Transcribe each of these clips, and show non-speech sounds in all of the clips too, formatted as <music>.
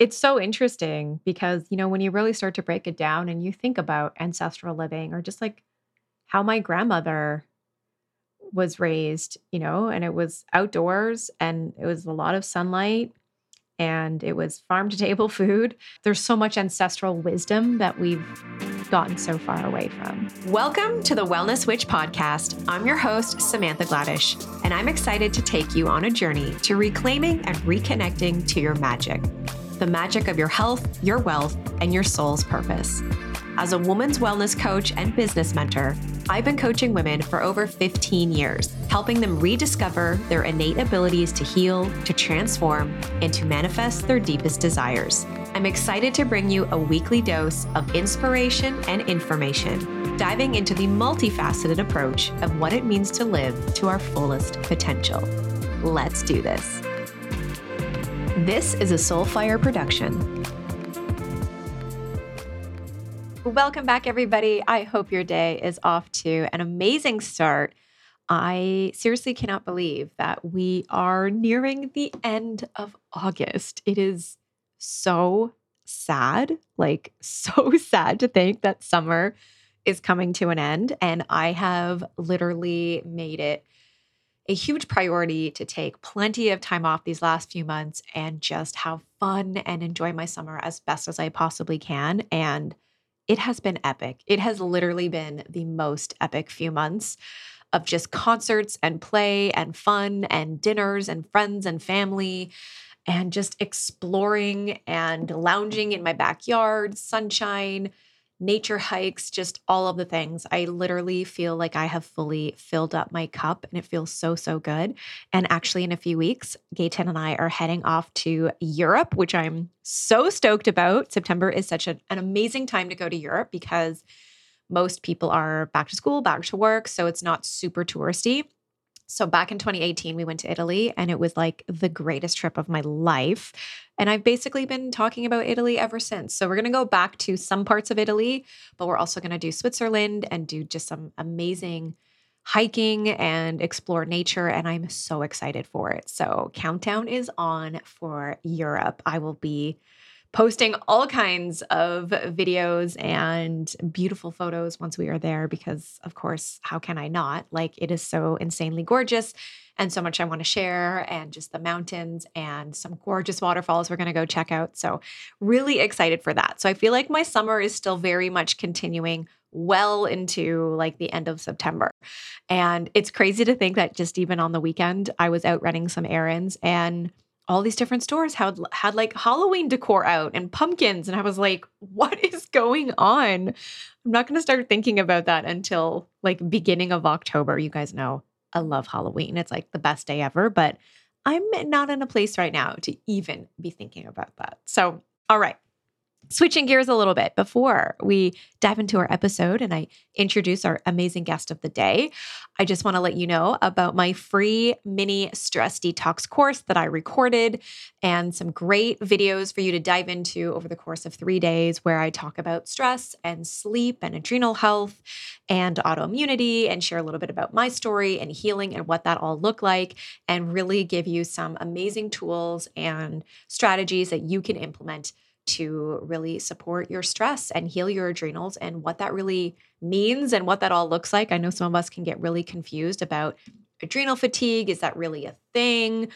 it's so interesting because, you know, when you really start to break it down and you think about ancestral living or just like how my grandmother was raised, you know, and it was outdoors and it was a lot of sunlight and it was farm to table <laughs> food. There's so much ancestral wisdom that we've gotten so far away from. Welcome to the Wellness Witch podcast. I'm your host, Samantha Gladish, and I'm excited to take you on a journey to reclaiming and reconnecting to your magic the magic of your health, your wealth, and your soul's purpose. As a woman's wellness coach and business mentor, I've been coaching women for over 15 years, helping them rediscover their innate abilities to heal, to transform, and to manifest their deepest desires. I'm excited to bring you a weekly dose of inspiration and information, diving into the multifaceted approach of what it means to live to our fullest potential. Let's do this. This is a Soulfire production. Welcome back, everybody. I hope your day is off to an amazing start. I seriously cannot believe that we are nearing the end of August. It is so sad, like, <laughs> so sad to think that summer is coming to an end. And I have literally made it a huge priority to take plenty of time off these last few months and just have fun and enjoy my summer as best as I possibly can. And it has been epic. It has literally been the most epic few months of just concerts and play and fun and dinners and friends and family and just exploring and lounging in my backyard, sunshine nature hikes, just all of the things. I literally feel like I have fully filled up my cup and it feels so, so good. And actually, in a few weeks, Gaten and I are heading off to Europe, which I'm so stoked about. September is such a, an amazing time to go to Europe because most people are back to school, back to work. So it's not super touristy. So back in 2018, we went to Italy and it was like the greatest trip of my life. And I've basically been talking about Italy ever since. So we're going to go back to some parts of Italy, but we're also going to do Switzerland and do just some amazing hiking and explore nature. And I'm so excited for it. So, countdown is on for Europe. I will be posting all kinds of videos and beautiful photos once we are there because of course how can i not like it is so insanely gorgeous and so much i want to share and just the mountains and some gorgeous waterfalls we're going to go check out so really excited for that so i feel like my summer is still very much continuing well into like the end of September. And it's crazy to think that just even on the weekend, I was out running some errands and all these different stores had had like Halloween decor out and pumpkins and I was like what <laughs> is going on? I'm not going to start thinking about that until like beginning of October. You guys know I love Halloween. It's like the best day ever, but I'm not in a place right now to even be thinking about that. So, all right. Switching gears a little bit before we dive into our episode and I introduce our amazing guest of the day, I just want to let you know about my free mini stress detox course that I recorded and some great videos for you to dive into over the course of three days where I talk about stress and sleep and adrenal health and autoimmunity and share a little bit about my story and healing and what that all look like and really give you some amazing tools and strategies that you can implement to really support your stress and heal your adrenals and what that really means and what that all looks like. I know some of us can get really confused about adrenal fatigue. Is that really a thing?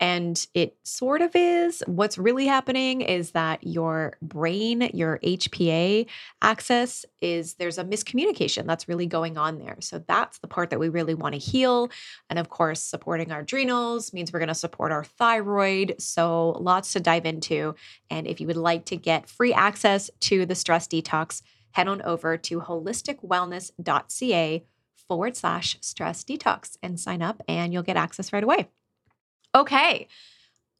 And it sort of is. What's really happening is that your brain, your HPA axis is there's a miscommunication that's really going on there. So that's the part that we really want to heal. And of course, supporting our adrenals means we're going to support our thyroid. So lots to dive into. And if you would like to get free access to the stress detox, head on over to holisticwellness.ca forward slash stress detox and sign up, and you'll get access right away. Okay.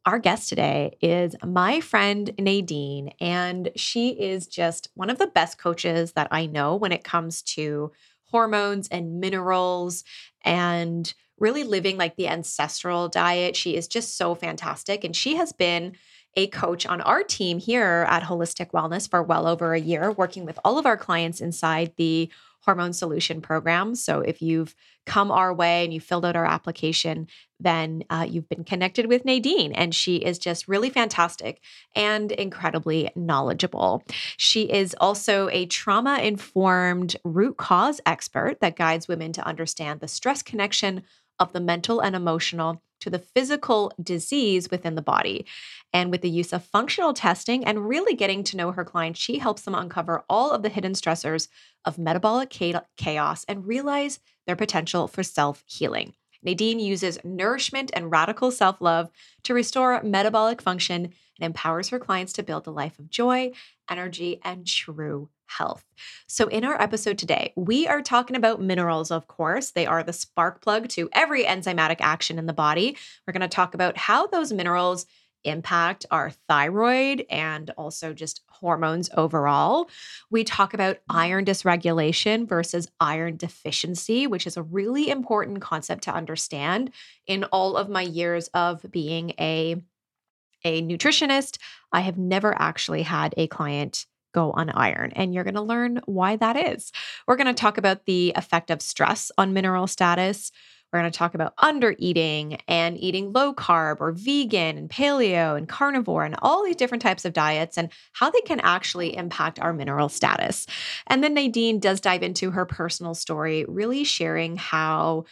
Our guest today is my friend Nadine, and she is just one of the best coaches that I know when it comes to hormones and minerals and really living like the ancestral diet. She is just so fantastic. And she has been a coach on our team here at Holistic Wellness for well over a year, working with all of our clients inside the hormone solution program. So if you've come our way and you filled out our application, then uh, you've been connected with Nadine, and she is just really fantastic and incredibly knowledgeable. She is also a trauma informed root cause expert that guides women to understand the stress connection of the mental and emotional to the physical disease within the body. And with the use of functional testing and really getting to know her clients, she helps them uncover all of the hidden stressors of metabolic chaos and realize their potential for self healing. Nadine uses nourishment and radical self love to restore metabolic function and empowers her clients to build a life of joy, energy, and true health. So, in our episode today, we are talking about minerals, of course. They are the spark plug to every enzymatic action in the body. We're going to talk about how those minerals impact our thyroid and also just hormones overall. We talk about iron dysregulation versus iron deficiency, which is a really important concept to understand in all of my years of being a a nutritionist. I have never actually had a client go on iron. And you're going to learn why that is. We're going to talk about the effect of stress on mineral status. We're going to talk about under eating and eating low carb or vegan and paleo and carnivore and all these different types of diets and how they can actually impact our mineral status. And then Nadine does dive into her personal story, really sharing how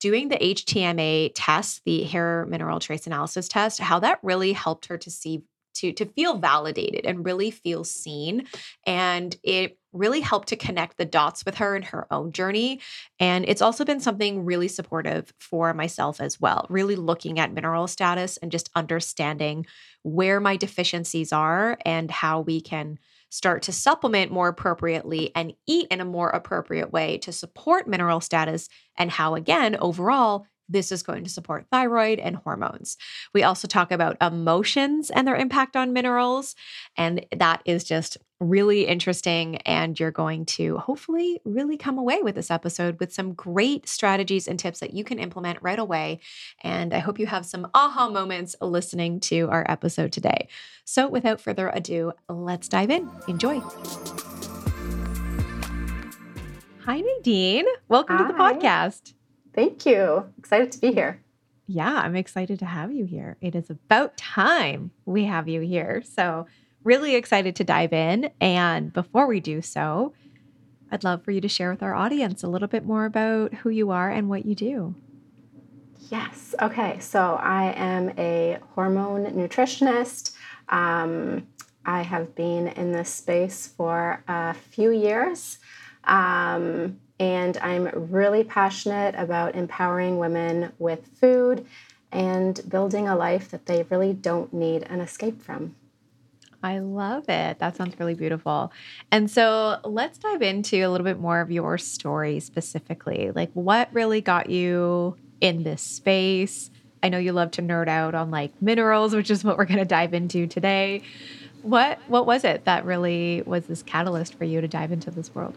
doing the HTMA test, the hair mineral trace analysis test, how that really helped her to see to to feel validated and really feel seen. And it really helped to connect the dots with her in her own journey. And it's also been something really supportive for myself as well really looking at mineral status and just understanding where my deficiencies are and how we can start to supplement more appropriately and eat in a more appropriate way to support mineral status and how again overall this is going to support thyroid and hormones. We also talk about emotions and their impact on minerals. And that is just really interesting. And you're going to hopefully really come away with this episode with some great strategies and tips that you can implement right away. And I hope you have some aha moments listening to our episode today. So without further ado, let's dive in. Enjoy. Hi, Nadine. Welcome Hi. to the podcast. Thank you. Excited to be here. Yeah, I'm excited to have you here. It is about time we have you here. So, really excited to dive in. And before we do so, I'd love for you to share with our audience a little bit more about who you are and what you do. Yes. Okay. So, I am a hormone nutritionist. Um, I have been in this space for a few years. Um, and I'm really passionate about empowering women with food and building a life that they really don't need an escape from. I love it. That sounds really beautiful. And so let's dive into a little bit more of your story specifically. Like, what really got you in this space? I know you love to nerd out on like minerals, which is what we're going to dive into today. What what was it that really was this catalyst for you to dive into this world?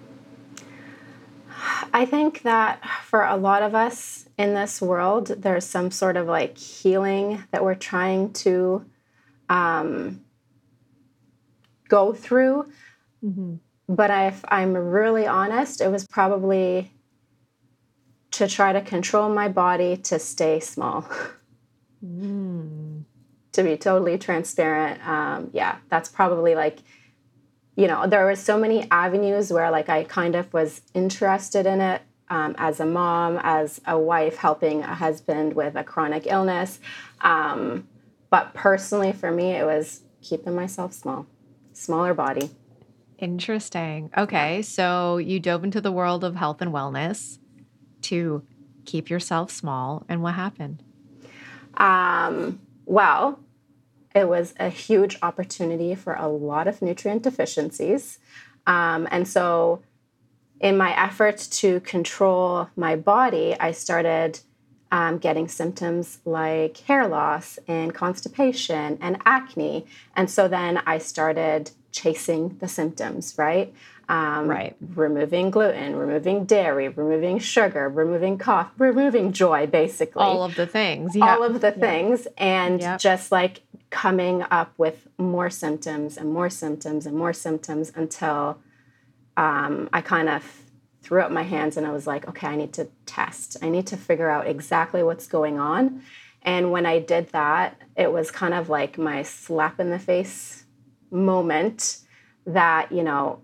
I think that for a lot of us in this world, there's some sort of like healing that we're trying to um, go through. Mm-hmm. But if I'm really honest, it was probably to try to control my body to stay small. <laughs> Mm. to be totally transparent, um, yeah, that's probably like you know, there were so many avenues where like I kind of was interested in it um, as a mom, as a wife, helping a husband with a chronic illness. Um, but personally, for me, it was keeping myself small, smaller body. Interesting. Okay. So you dove into the world of health and wellness to keep yourself small. And what happened? Um, well, it was a huge opportunity for a lot of nutrient deficiencies. Um, and so, in my efforts to control my body, I started um, getting symptoms like hair loss and constipation and acne. And so then I started chasing the symptoms, right? Um, right. Removing gluten, removing dairy, removing sugar, removing cough, removing joy, basically. All of the things. Yep. All of the things. And yep. just like coming up with more symptoms and more symptoms and more symptoms until um, I kind of threw up my hands and I was like, okay, I need to test. I need to figure out exactly what's going on. And when I did that, it was kind of like my slap in the face moment that, you know,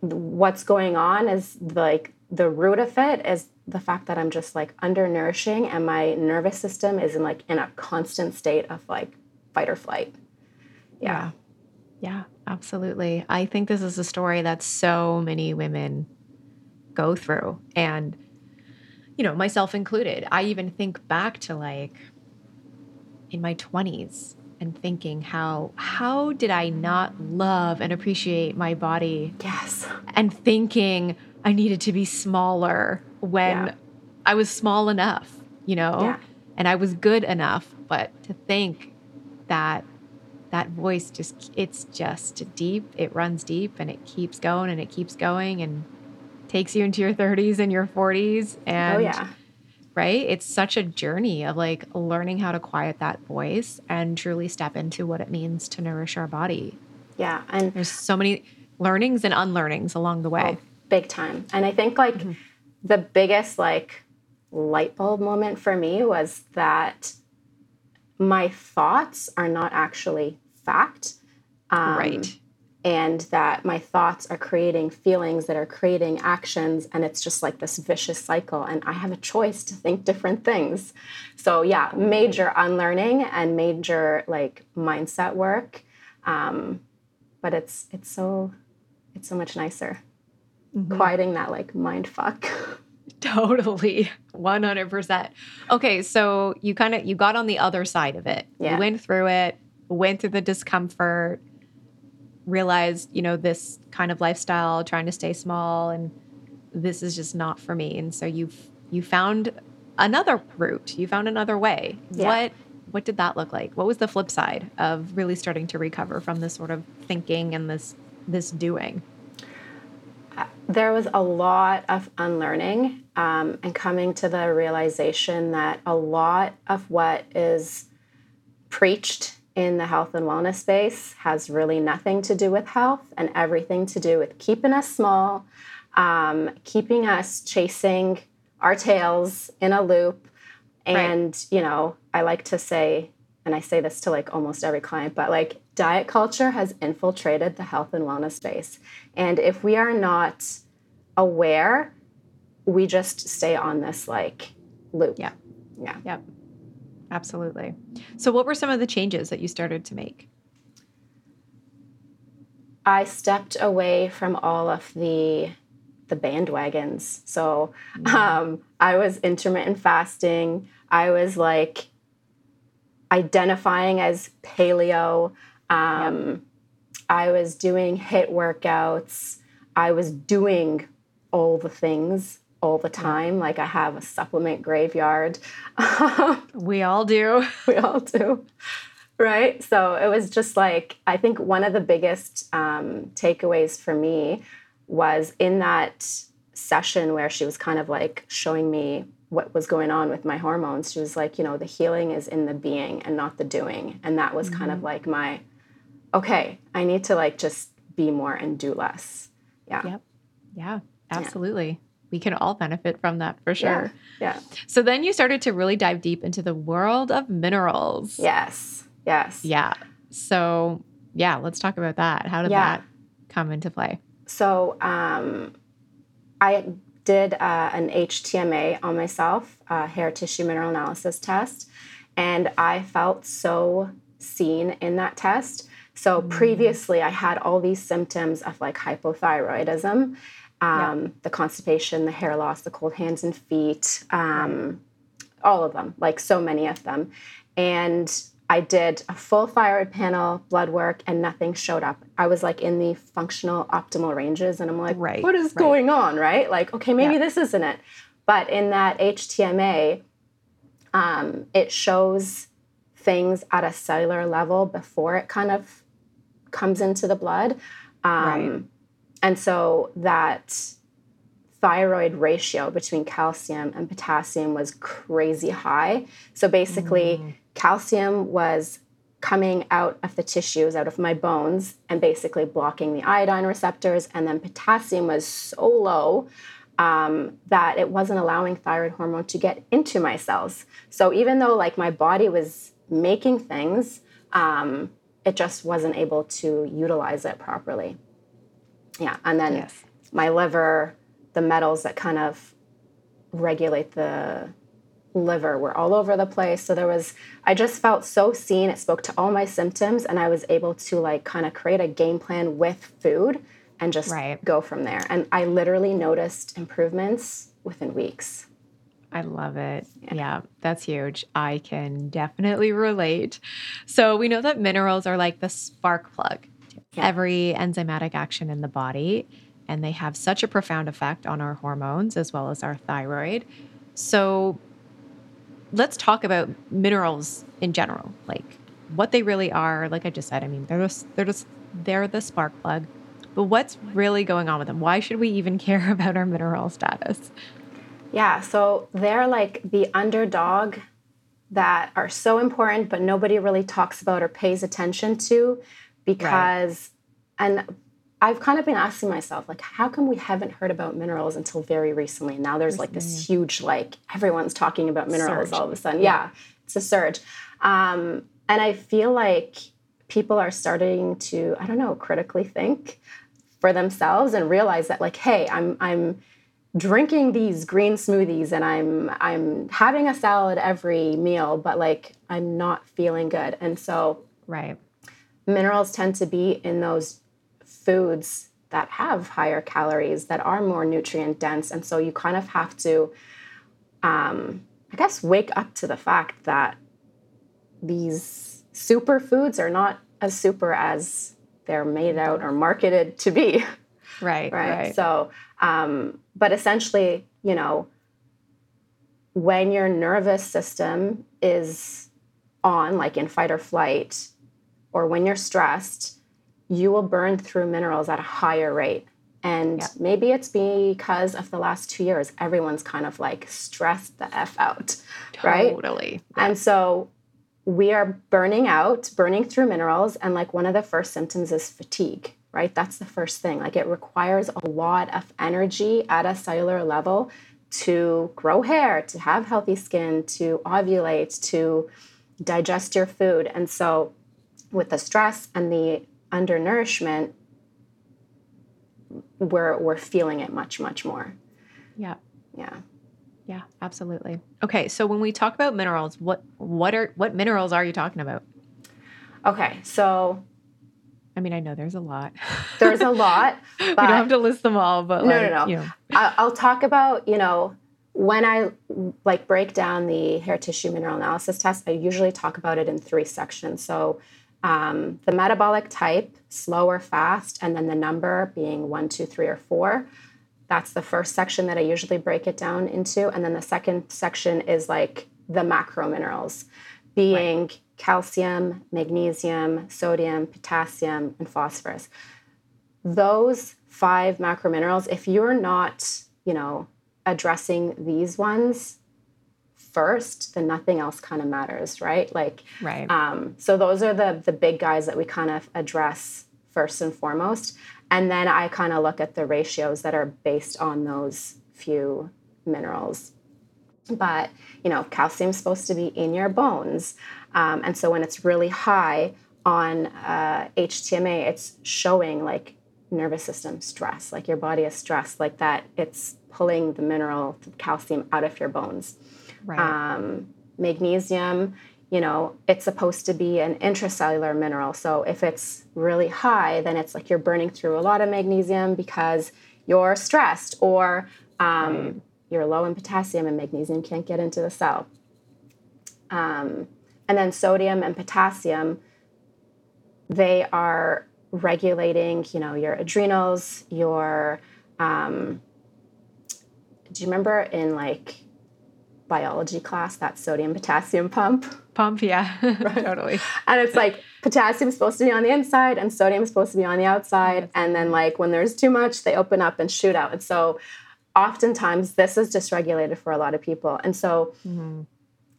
what's going on is like the root of it is the fact that I'm just like undernourishing and my nervous system is in like in a constant state of like fight or flight. Yeah. Yeah, absolutely. I think this is a story that so many women go through and you know, myself included. I even think back to like in my 20s and thinking how how did I not love and appreciate my body? Yes. And thinking I needed to be smaller when yeah. I was small enough, you know? Yeah. And I was good enough, but to think that that voice just it's just deep, it runs deep and it keeps going and it keeps going and takes you into your 30s and your 40s and Oh yeah. Right? It's such a journey of like learning how to quiet that voice and truly step into what it means to nourish our body. Yeah, and there's so many learnings and unlearnings along the way. Oh, big time. And I think like mm-hmm. the biggest like light bulb moment for me was that my thoughts are not actually fact. Um, right. And that my thoughts are creating feelings that are creating actions. And it's just like this vicious cycle. And I have a choice to think different things. So, yeah, major unlearning and major like mindset work. Um, but it's, it's so, it's so much nicer. Mm-hmm. Quieting that like mind fuck. <laughs> Totally. 100%. Okay, so you kind of you got on the other side of it. Yeah. You went through it, went through the discomfort, realized, you know, this kind of lifestyle, trying to stay small and this is just not for me. And so you've you found another route. You found another way. Yeah. What what did that look like? What was the flip side of really starting to recover from this sort of thinking and this this doing? there was a lot of unlearning um, and coming to the realization that a lot of what is preached in the health and wellness space has really nothing to do with health and everything to do with keeping us small, um, keeping us chasing our tails in a loop. And, right. you know, I like to say, and I say this to like almost every client, but like diet culture has infiltrated the health and wellness space. And if we are not aware, we just stay on this like loop. Yeah. Yeah. Yep. Absolutely. So what were some of the changes that you started to make? I stepped away from all of the the bandwagons. So mm-hmm. um, I was intermittent fasting. I was like identifying as paleo. Um, yep. I was doing HIIT workouts. I was doing all the things all the time. Like I have a supplement graveyard. <laughs> we all do. <laughs> We all do. Right. So it was just like, I think one of the biggest um, takeaways for me was in that session where she was kind of like showing me what was going on with my hormones. She was like, you know, the healing is in the being and not the doing. And that was mm-hmm. kind of mm-hmm. like my, okay, I need to like just be more and do less. Yeah. Yep. Yeah, absolutely. Yeah. We can all benefit from that for sure. Yeah. yeah. So then you started to really dive deep into the world of minerals. Yes. Yes. Yeah. So, yeah, let's talk about that. How did yeah. that come into play? So, um, I did uh, an HTMA on myself, a hair tissue mineral analysis test, and I felt so seen in that test. So mm. previously, I had all these symptoms of like hypothyroidism, um, yeah. the constipation, the hair loss, the cold hands and feet, um, all of them, like so many of them. And I did a full thyroid panel, blood work, and nothing showed up. I was like in the functional optimal ranges, and I'm like, right, what is right. going on, right? Like, okay, maybe yeah. this isn't it. But in that HTMA, um, it shows things at a cellular level before it kind of comes into the blood. Um, right. And so that thyroid ratio between calcium and potassium was crazy high. So basically, mm. calcium was coming out of the tissues, out of my bones, and basically blocking the iodine receptors. And then potassium was so low um, that it wasn't allowing thyroid hormone to get into my cells. So even though like my body was making things, um, it just wasn't able to utilize it properly. Yeah, and then yes. my liver, the metals that kind of regulate the liver were all over the place. So there was, I just felt so seen. It spoke to all my symptoms, and I was able to like kind of create a game plan with food and just right. go from there. And I literally noticed improvements within weeks. I love it. Yeah. yeah. that's huge. I can definitely relate. So, we know that minerals are like the spark plug yeah. every enzymatic action in the body, and they have such a profound effect on our hormones as well as our thyroid. So, let's talk about minerals in general, like what they really are. Like I just said, I mean, they're just, they're just, they're the spark plug. But what's really going on with them? Why should we even <laughs> care about our mineral status? Yeah, so they're like the underdog that are so important, but nobody really talks about or pays attention to because, right. and I've kind of been asking myself, like, how come we haven't heard about minerals until very recently? And Now there's like this huge, like, everyone's talking about minerals surge. all of a sudden. Yeah, yeah it's a surge. Um, and I feel like people are starting to, I don't know, critically think for themselves and realize that, like, hey, I'm, I'm, drinking these green smoothies and I'm I'm having a salad every meal but like I'm not feeling good. And so right. Minerals tend to be in those foods that have higher calories that are more nutrient dense and so you kind of have to um I guess wake up to the fact that these superfoods are not as super as they're made out or marketed to be. <laughs> Right. Right. right. So um, but essentially, you know, when your nervous system is on, like in fight or flight, or when you're stressed, you will burn through minerals at a higher rate. And maybe it's because of the last two years, everyone's kind of like stressed the F out, right? Totally. And so we are burning out, burning through minerals. And like one of the first symptoms is fatigue right? That's the first thing. Like it requires a lot of energy at a cellular level to grow hair, to have healthy skin, to ovulate, to digest your food. And so with the stress and the undernourishment, we're we're feeling it much, much more. Yeah. Yeah. Yeah, absolutely. Okay, so when we talk about minerals, what what are what minerals are you talking about? Okay, so I mean, I know there's a lot. There's a <laughs> lot. we don't have to list them all, but no, like, no, no. You know. I'll talk about you know when I like break down the hair tissue mineral analysis test. I usually talk about it in three sections. So um, the metabolic type, slow or fast, and then the number being one, two, three, or four. That's the first section that I usually break it down into, and then the second section is like the macro minerals, being right calcium, magnesium, sodium, potassium, and phosphorus. Those five macro minerals, if you're not, you know, addressing these ones first, then nothing else kind of matters, right? Like, right. Um, so those are the the big guys that we kind of address first and foremost, and then I kind of look at the ratios that are based on those few minerals. But you know, calcium's supposed to be in your bones. Um, and so when it's really high on uh, HTMA, it's showing like nervous system stress, like your body is stressed, like that it's pulling the mineral, the calcium out of your bones. Right. Um, magnesium, you know, it's supposed to be an intracellular mineral. So if it's really high, then it's like you're burning through a lot of magnesium because you're stressed or um, right. you're low in potassium and magnesium can't get into the cell. Um, and then sodium and potassium, they are regulating, you know, your adrenals, your, um, do you remember in like biology class that sodium potassium pump? Pump, yeah, <laughs> right. totally. And it's like potassium is supposed to be on the inside and sodium is supposed to be on the outside. And then, like, when there's too much, they open up and shoot out. And so, oftentimes, this is dysregulated for a lot of people. And so, mm-hmm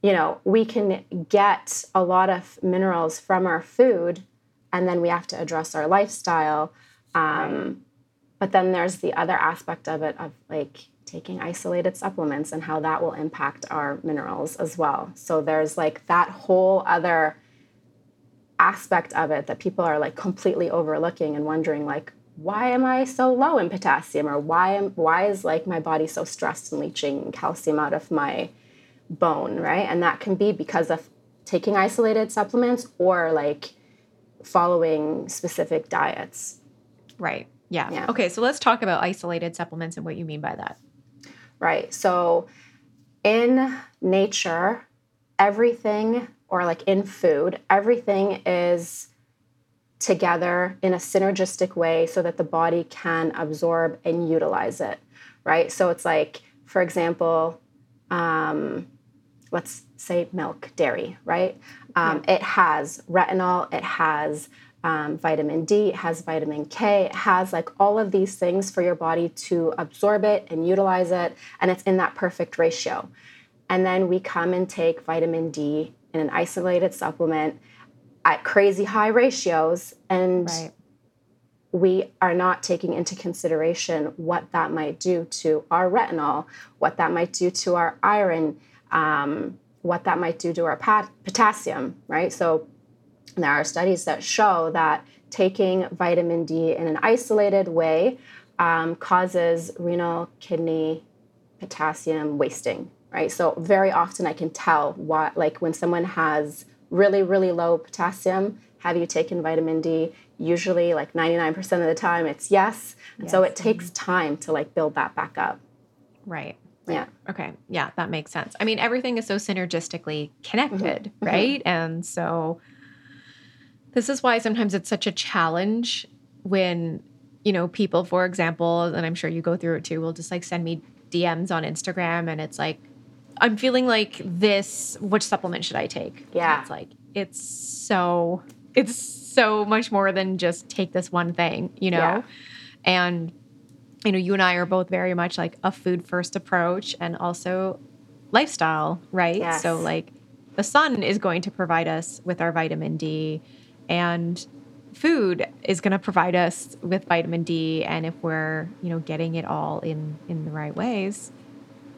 you know, we can get a lot of minerals from our food, and then we have to address our lifestyle. Um, but then there's the other aspect of it of like taking isolated supplements and how that will impact our minerals as well. So there's like that whole other aspect of it that people are like completely overlooking and wondering like why am I so low in potassium or why am why is like my body so stressed and leaching calcium out of my bone, right? And that can be because of taking isolated supplements or like following specific diets. Right. Yeah. yeah. Okay, so let's talk about isolated supplements and what you mean by that. Right. So in nature, everything or like in food, everything is together in a synergistic way so that the body can absorb and utilize it, right? So it's like, for example, um, let's say milk, dairy, right? Um, yeah. It has retinol, it has um, vitamin D, it has vitamin K, it has like all of these things for your body to absorb it and utilize it, and it's in that perfect ratio. And then we come and take vitamin D in an isolated supplement at crazy high ratios, and right. we are not taking into consideration what that might do to our retinol, what that might do to our iron. Um, what that might do to our pat- potassium, right? So there are studies that show that taking vitamin D in an isolated way um, causes renal, kidney, potassium wasting, right? So very often I can tell what, like when someone has really, really low potassium, have you taken vitamin D? Usually, like 99% of the time, it's yes. And yes. so it takes time to like build that back up. Right. Yeah. Okay. Yeah, that makes sense. I mean, everything is so synergistically connected, mm-hmm. right? Mm-hmm. And so this is why sometimes it's such a challenge when, you know, people, for example, and I'm sure you go through it too, will just like send me DMs on Instagram and it's like, I'm feeling like this, which supplement should I take? Yeah. And it's like, it's so, it's so much more than just take this one thing, you know? Yeah. And, you know, you and I are both very much like a food first approach and also lifestyle, right? Yes. So, like, the sun is going to provide us with our vitamin D and food is going to provide us with vitamin D and if we're, you know, getting it all in in the right ways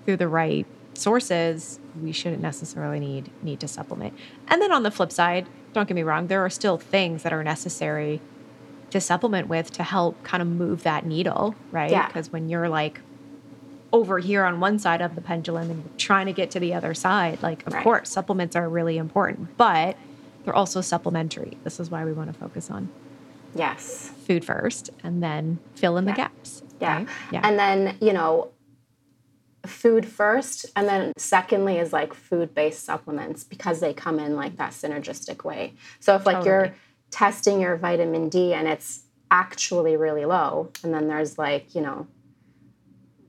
through the right sources, we shouldn't necessarily need need to supplement. And then on the flip side, don't get me wrong, there are still things that are necessary to supplement with to help kind of move that needle, right? Yeah. Because when you're like over here on one side of the pendulum and trying to get to the other side, like of right. course supplements are really important, but they're also supplementary. This is why we want to focus on yes food first and then fill in yeah. the gaps. Yeah. Right? yeah. And then, you know, food first and then secondly is like food-based supplements because they come in like that synergistic way. So if like totally. you're testing your vitamin D and it's actually really low and then there's like, you know,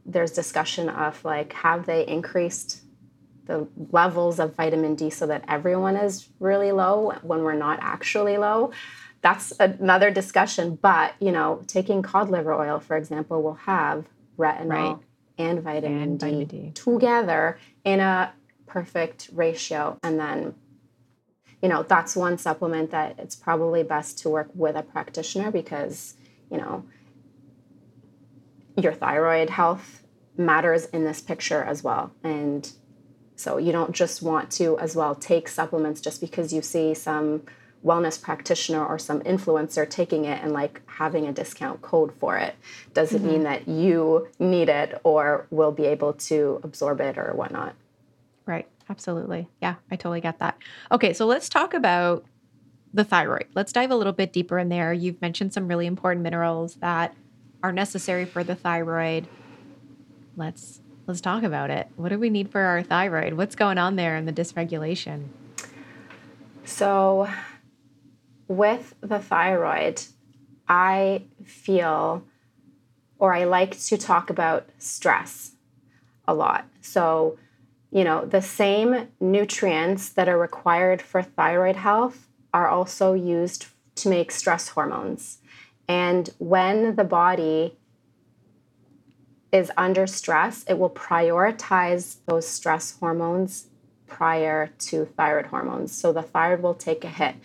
there's discussion of like have they increased the levels of vitamin D so that everyone is really low when we're not actually low. That's another discussion. But, you know, taking cod liver oil, for example, will have retinol right. and, vitamin, and D vitamin D together in a perfect ratio. And then, you know, that's one supplement that it's probably best to work with a practitioner because, you know, your thyroid health matters in this picture as well. And so you don't just want to, as well, take supplements just because you see some wellness practitioner or some influencer taking it and like having a discount code for it doesn't mm-hmm. mean that you need it or will be able to absorb it or whatnot. Right. Absolutely. Yeah, I totally get that. Okay, so let's talk about the thyroid. Let's dive a little bit deeper in there. You've mentioned some really important minerals that are necessary for the thyroid. Let's Let's talk about it. What do we need for our thyroid? What's going on there in the dysregulation? So, with the thyroid, I feel or I like to talk about stress a lot. So, you know, the same nutrients that are required for thyroid health are also used to make stress hormones. And when the body is under stress, it will prioritize those stress hormones prior to thyroid hormones. So the thyroid will take a hit.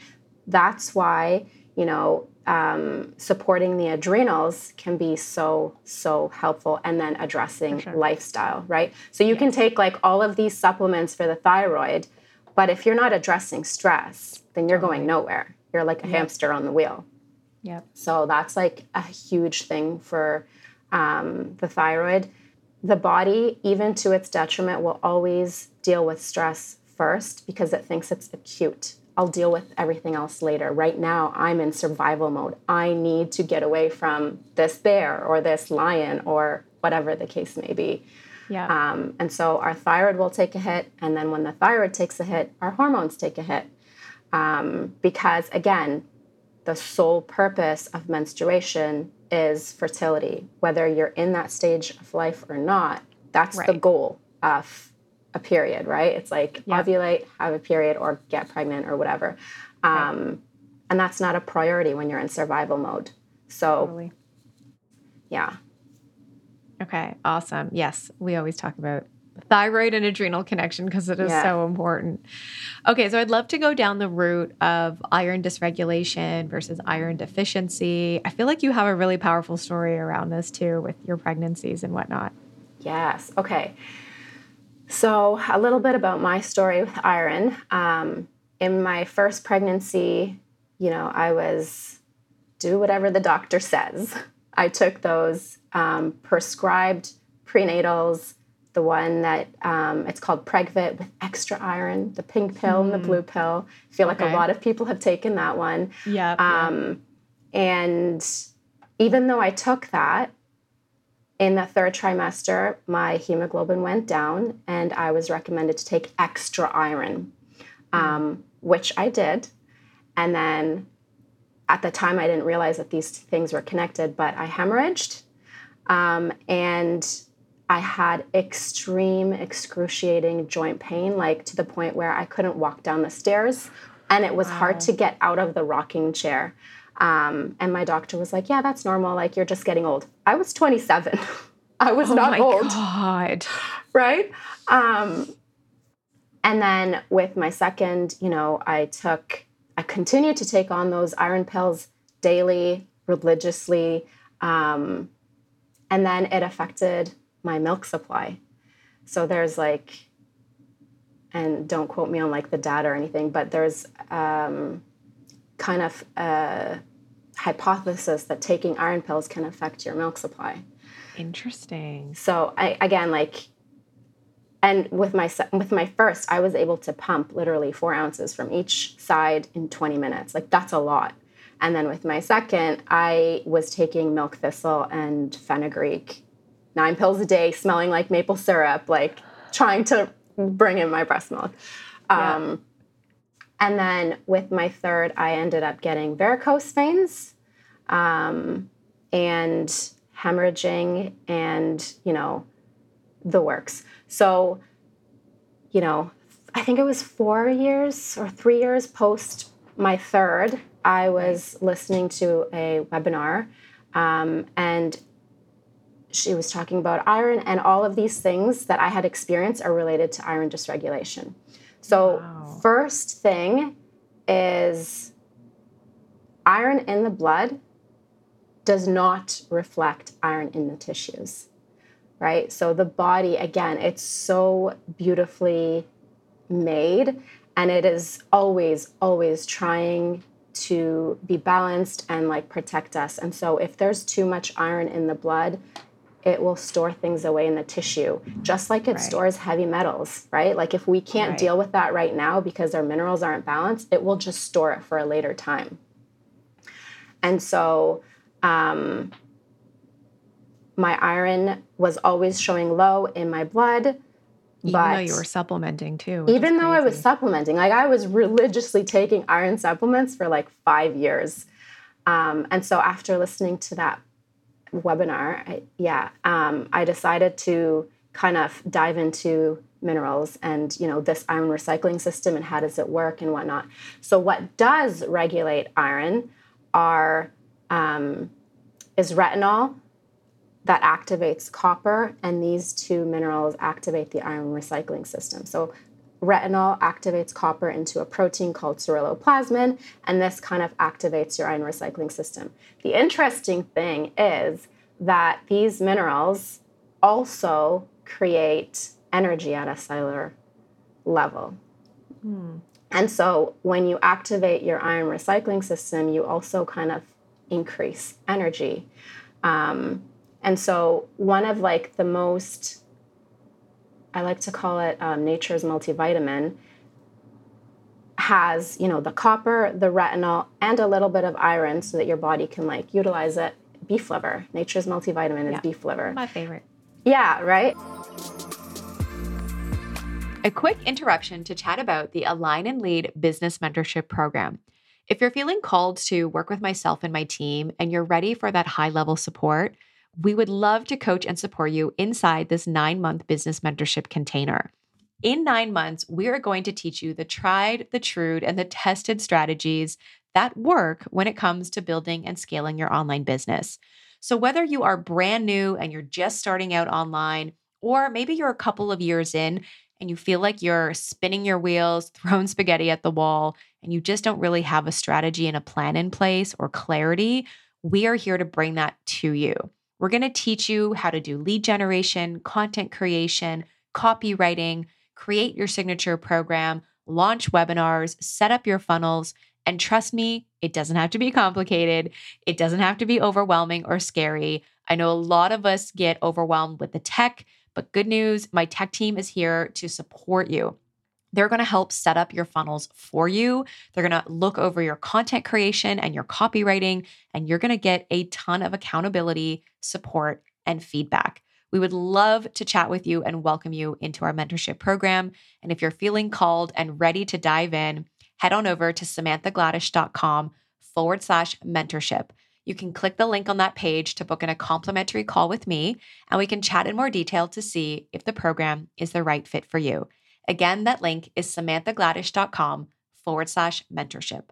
That's why, you know, um, supporting the adrenals can be so so helpful and then addressing sure. lifestyle right so you can take like all of these supplements for the thyroid but if you're not addressing stress then you're going nowhere you're like a hamster on the wheel Yep. so that's like a huge thing for um, the thyroid. The body, even to its detriment, will always deal with stress first because it thinks it's acute. I'll deal with everything else later. Right now, I'm in survival mode. I need to get away from this bear or this lion or whatever the case may be. Yeah. Um, and so our thyroid will take a hit. And then when the thyroid takes a hit, our hormones take a hit. Um, because again, the sole purpose of menstruation is fertility. Whether you're in that stage of life or not, that's the goal of a period, right? It's like Yeah. ovulate, have a period, or get pregnant or whatever. Um, And that's not a priority when you're in survival mode. So, totally. yeah. Okay, awesome. Yes, we always talk about thyroid and adrenal connection because it is Yeah. so important. Okay, so I'd love to go down the route of iron dysregulation versus iron deficiency. I feel like you have a really powerful story around this too with your pregnancies and whatnot. Yes. Okay. So, a little bit about my story with iron. Um, in my first pregnancy, you know, I was do whatever the doctor says. I took those um, prescribed prenatals, the one that um, it's called Pregvit with extra iron, the pink pill and the blue pill. I feel like Okay. a lot of people have taken that one. Yeah. Um, and even though I took that, in the third trimester, my hemoglobin went down, and I was recommended to take extra iron, um, which I did. And then at the time, I didn't realize that these things were connected, but I hemorrhaged. Um, and I had extreme, excruciating joint pain, like to the point where I couldn't walk down the stairs. And it was hard to get out of the rocking chair. Um, and my doctor was like, Yeah, that's normal. Like, you're just getting old. I was 27. <laughs> I was oh not my old god. right? Um, and then with my second, you know, I took, I continued to take on those iron pills daily, religiously. Um, and then it affected my milk supply. So there's like, and don't quote me on like the data or anything, but there's um, kind of a hypothesis that taking iron pills can affect your milk supply. Interesting. So I again like, and with my with my first, I was able to pump literally four ounces from each side in 20 minutes. Like that's a lot. And then with my second, I was taking milk thistle and fenugreek, nine pills a day, smelling like maple syrup, like trying to bring in my breast milk. Yeah. Um, and then with my third, I ended up getting varicose veins um, and hemorrhaging and, you know, the works. So, you know, I think it was four years or three years post my third, I was listening to a webinar um, and she was talking about iron and all of these things that I had experienced are related to iron dysregulation. So, Wow. first thing is iron in the blood does not reflect iron in the tissues, right? So, the body, again, it's so beautifully made and it is always, always trying to be balanced and like protect us. And so, if there's too much iron in the blood, it will store things away in the tissue, just like it Right. stores heavy metals, right? Like if we can't Right. deal with that right now because our minerals aren't balanced, it will just store it for a later time. And so, um, my iron was always showing low in my blood. Even but though you were supplementing too. even though I was supplementing, like I was religiously taking iron supplements for like five years. Um, and so after listening to that webinar, I, yeah, um, I decided to kind of dive into minerals and you know this iron recycling system and how does it work and whatnot. So what does regulate iron are um, is retinol that activates copper, and these two minerals activate the iron recycling system. So retinol activates copper into a protein called ceruloplasmin, and this kind of activates your iron recycling system. The interesting thing is that these minerals also create energy at a cellular level. Hmm. And so when you activate your iron recycling system, you also kind of increase energy. Um, and so one of like the most, I like to call it um, nature's multivitamin, has you know the copper, the retinol, and a little bit of iron, so that your body can like utilize it. Beef liver, nature's multivitamin is yeah, beef liver. My favorite. Yeah, right. A quick interruption to chat about the Align and Lead Business Mentorship Program. If you're feeling called to work with myself and my team and you're ready for that high level support, we would love to coach and support you inside this nine month business mentorship container. In nine months, we are going to teach you the tried, the true, and the tested strategies that work when it comes to building and scaling your online business. So, whether you are brand new and you're just starting out online, or maybe you're a couple of years in and you feel like you're spinning your wheels, <laughs> throwing spaghetti at the wall, and you just don't really have a strategy and a plan in place or clarity, we are here to bring that to you. We're going to teach you how to do lead generation, content creation, copywriting, create your signature program, launch webinars, set up your funnels. And trust me, it doesn't have to be complicated. It doesn't have to be overwhelming or scary. I know a lot of us get overwhelmed with the tech but good news my tech team is here to support you. They're going to help set up your funnels for you. They're going to look over your content creation and your copywriting, and you're going to get a ton of accountability, support, and feedback. We would love to chat with you and welcome you into our mentorship program. And if you're feeling called and ready to dive in, head on over to samanthagladish.com forward slash mentorship you can click the link on that page to book in a complimentary call with me, and we can chat in more detail to see if the program is the right fit for you. Again, that link is samanthagladish.com forward slash mentorship.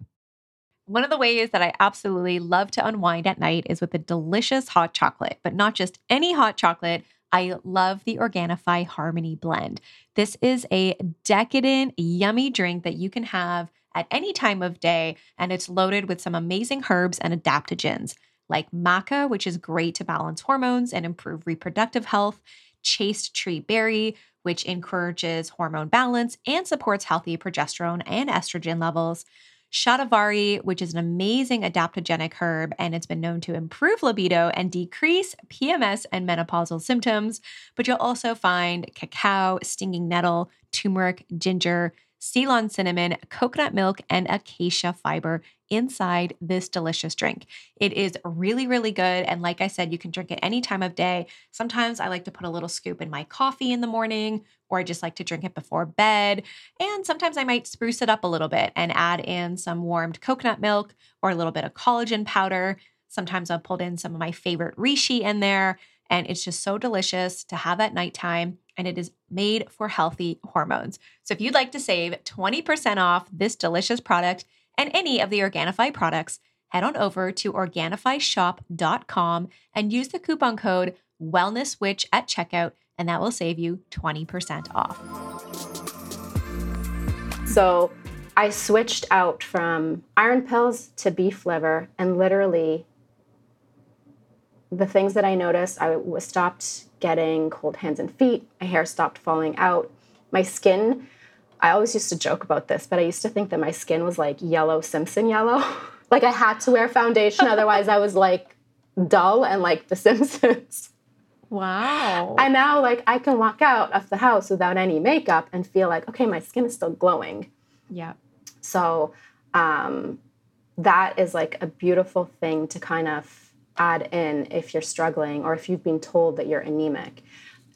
One of the ways that I absolutely love to unwind at night is with a delicious hot chocolate, but not just any hot chocolate. I love the Organifi Harmony Blend. This is a decadent, yummy drink that you can have at any time of day, and it's loaded with some amazing herbs and adaptogens like maca, which is great to balance hormones and improve reproductive health, chaste tree berry, which encourages hormone balance and supports healthy progesterone and estrogen levels. Shatavari, which is an amazing adaptogenic herb, and it's been known to improve libido and decrease PMS and menopausal symptoms. But you'll also find cacao, stinging nettle, turmeric, ginger, Ceylon cinnamon, coconut milk, and acacia fiber inside this delicious drink. It is really, really good. And like I said, you can drink it any time of day. Sometimes I like to put a little scoop in my coffee in the morning, or I just like to drink it before bed. And sometimes I might spruce it up a little bit and add in some warmed coconut milk or a little bit of collagen powder. Sometimes I've pulled in some of my favorite reishi in there. And it's just so delicious to have at nighttime and it is made for healthy hormones. So if you'd like to save 20% off this delicious product and any of the Organifi products, head on over to OrganifiShop.com and use the coupon code WellnessWitch at checkout, and that will save you 20% off. So I switched out from iron pills to beef liver, and literally the things that I noticed, I was stopped getting cold hands and feet. My hair stopped falling out. My skin, I always used to joke about this, but I used to think that my skin was like yellow Simpson yellow. <laughs> like I had to wear foundation, <laughs> otherwise I was like dull and like the <laughs> Simpsons. Wow. And now like I can walk out of the house without any makeup and feel like, okay, my skin is still glowing. Yeah. So um that is like a beautiful thing to kind of add in if you're struggling or if you've been told that you're anemic.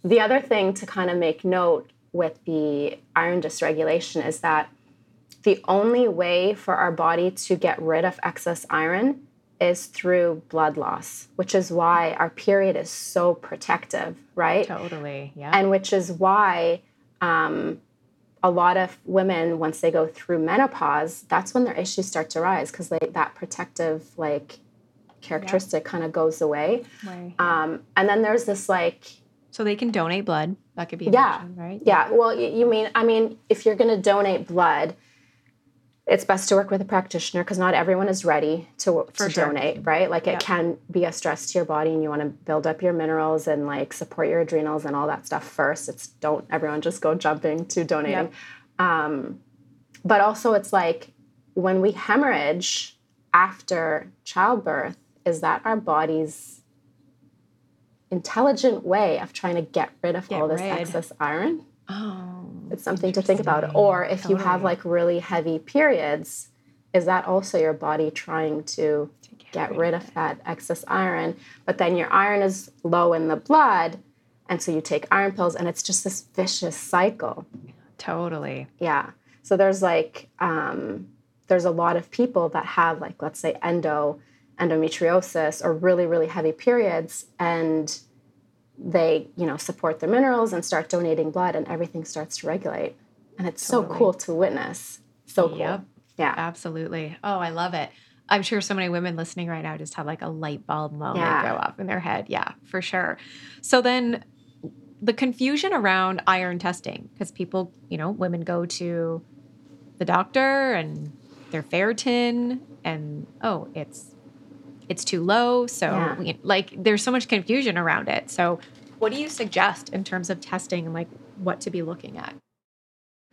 The other thing to kind of make note with the iron dysregulation is that the only way for our body to get rid of excess iron is through blood loss, which is why our period is so protective, right? Totally, yeah. And which is why um, a lot of women, once they go through menopause, that's when their issues start to rise because that protective, like, characteristic kind of goes away. Right. Um, and then there's this like So they can donate blood. That could be Yeah. option, right? Yeah. Well, y- you mean, I mean, if you're going to donate blood, it's best to work with a practitioner because not everyone is ready to, to sure. donate, right? Like Yeah. it can be a stress to your body and you want to build up your minerals and like support your adrenals and all that stuff first. It's don't everyone just go jumping to donating. Um, but also, it's like when we hemorrhage after childbirth, is that our body's intelligent way of trying to get rid of Get all this rid. excess iron? Oh. It's something to think about. Or if you have like really heavy periods, is that also your body trying to get rid of that excess iron? But then your iron is low in the blood, and so you take iron pills, and it's just this vicious cycle. Totally. Yeah. So there's like um, there's a lot of people that have like let's say endo endometriosis or really really heavy periods and they you know support their minerals and start donating blood and everything starts to regulate and it's so cool to witness so cool Yep. yeah Absolutely. Oh, I love it. I'm sure so many women listening right now just have like a light bulb moment Yeah. go off in their head. Yeah, for sure. So then the confusion around iron testing, because people, you know, women go to the doctor and their ferritin and oh, it's it's too low. So Yeah. we- like there's so much confusion around it. So what do you suggest in terms of testing and like what to be looking at?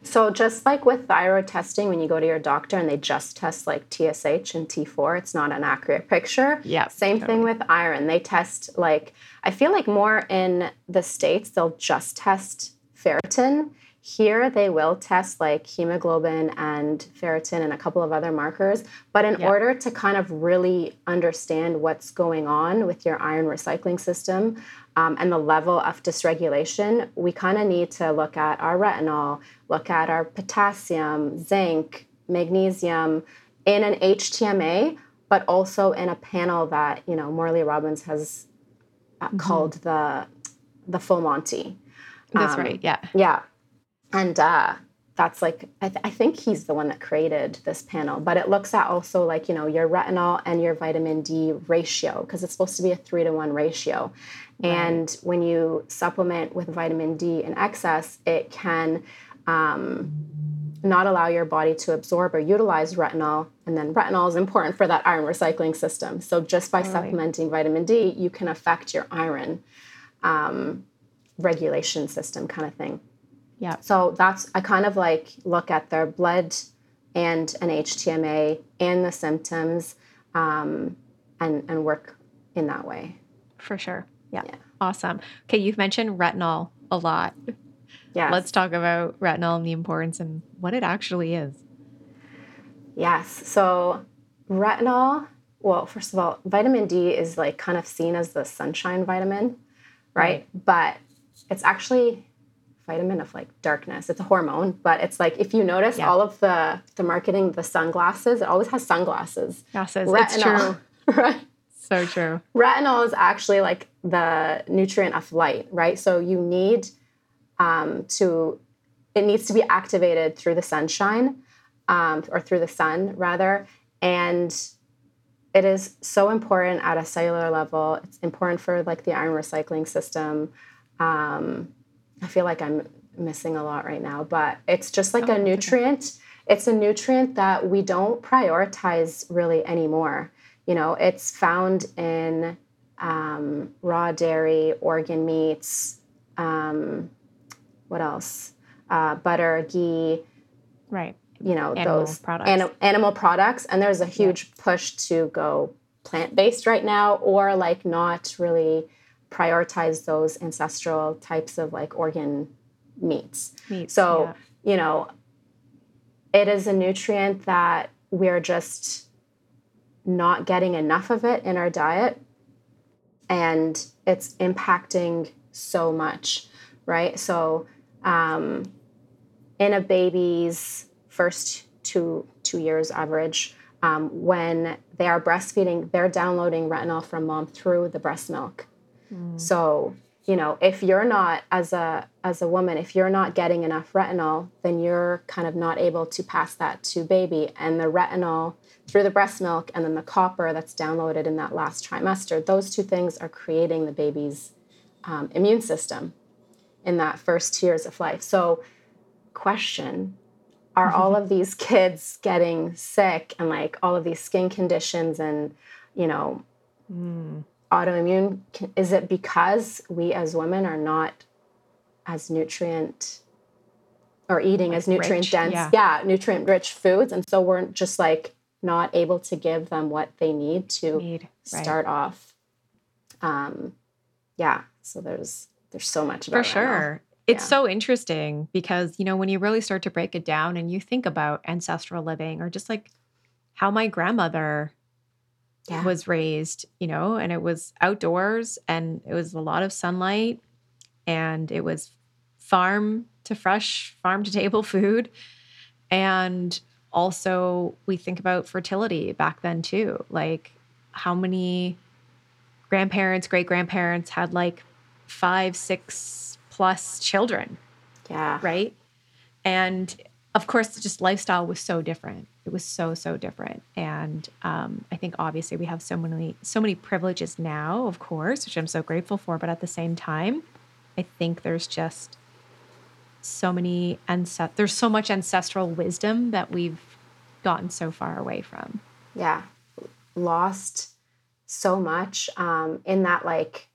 So just like with thyroid testing, when you go to your doctor and they just test like TSH and T4, it's not an accurate picture. Yeah, Same thing with iron. They test like I feel like more in the states they'll just test ferritin. Here they will test like hemoglobin and ferritin and a couple of other markers. But in Yeah. order to kind of really understand what's going on with your iron recycling system um, and the level of dysregulation, we kind of need to look at our retinol, look at our potassium, zinc, magnesium in an HTMA, but also in a panel that you know Morley Robbins has uh, called the the full Monty. That's Um, right. Yeah. Yeah. And uh, that's like, I, th- I think he's the one that created this panel, but it looks at also like, you know, your retinol and your vitamin D ratio, because it's supposed to be a three to one ratio. And when you supplement with vitamin D in excess, it can um, not allow your body to absorb or utilize retinol. And then retinol is important for that iron recycling system. So just by supplementing vitamin D, you can affect your iron um, regulation system kind of thing. Yeah. So that's I kind of like look at their blood and an HTMA and the symptoms um, and and work in that way. For sure. Yeah. Yeah. Awesome. Okay, you've mentioned retinol a lot. Yeah. Let's talk about retinol and the importance and what it actually is. Yes. So retinol, well, first of all, vitamin D is like kind of seen as the sunshine vitamin, right? But it's actually vitamin of like darkness. It's a hormone, but it's like if you notice Yeah. all of the the marketing, the sunglasses, it always has sunglasses. Gases. It's true. <laughs> Right? So true. retinol is actually like the nutrient of light, right? So you need um, to, it needs to be activated through the sunshine um, or through the sun rather. And it is so important at a cellular level. It's important for like the iron recycling system. Um, I feel like I'm missing a lot right now, but it's just like Oh, a that's okay. nutrient. It's a nutrient that we don't prioritize really anymore. You know, it's found in um, raw dairy, organ meats, um, what else? Uh, butter, ghee, Right. you know, Animal those products. ani- animal products. And there's a huge push to go plant based right now or like not really prioritize those ancestral types of like organ meats. Meats. So, you know, it is a nutrient that we're just not getting enough of it in our diet. And it's impacting so much, right? So, um, in a baby's first two two years average, um, when they are breastfeeding, they're downloading retinol from mom through the breast milk. So, you know, if you're not as a as a woman, if you're not getting enough retinol, then you're kind of not able to pass that to baby. And the retinol through the breast milk and then the copper that's downloaded in that last trimester, those two things are creating the baby's um, immune system in that first years of life. So, question are all of <laughs> these kids getting sick and like all of these skin conditions and, you know, mm. Autoimmune? Is it because we as women are not as nutrient or eating like as nutrient rich, dense, yeah. yeah, nutrient rich foods. And so we're just like not able to give them what they need to need, start right. off. Um, yeah. So there's there's so much for sure. It's yeah. so interesting because you know when you really start to break it down and you think about ancestral living or just like how my grandmother yeah. was raised, you know, and it was outdoors and it was a lot of sunlight and it was farm to fresh, farm to table <laughs> food. And also, we think about fertility back then too. Like, how many grandparents, great grandparents had like five, six plus children? Yeah. Right. And of course, just lifestyle was so different. It was so so different, and um, I think obviously we have so many so many privileges now, of course, which I'm so grateful for. But at the same time, I think there's just so many ancest- there's so much ancestral wisdom that we've gotten so far away from. Yeah. Lost so much um, in that like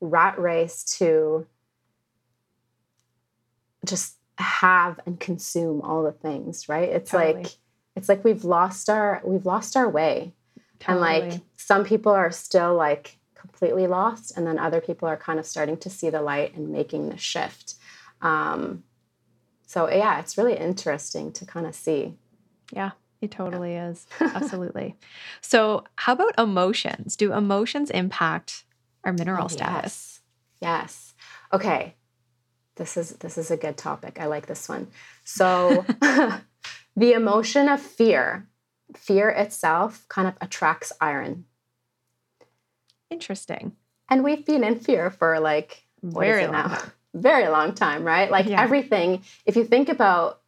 rat race to just have and consume all the things, right? It's totally. like it's like we've lost our we've lost our way. Totally. And like some people are still like completely lost and then other people are kind of starting to see the light and making the shift. Um, so yeah, it's really interesting to kind of see. Yeah, it totally yeah. is. <laughs> Absolutely. so, how about emotions? Do emotions impact our mineral oh, status? Yes. yes. Okay. This is this is a good topic. I like this one. So, <laughs> the emotion of fear, fear itself kind of attracts iron. Interesting. And we've been in fear for like very long. now? <laughs> very long time, right? Like yeah. everything, if you think about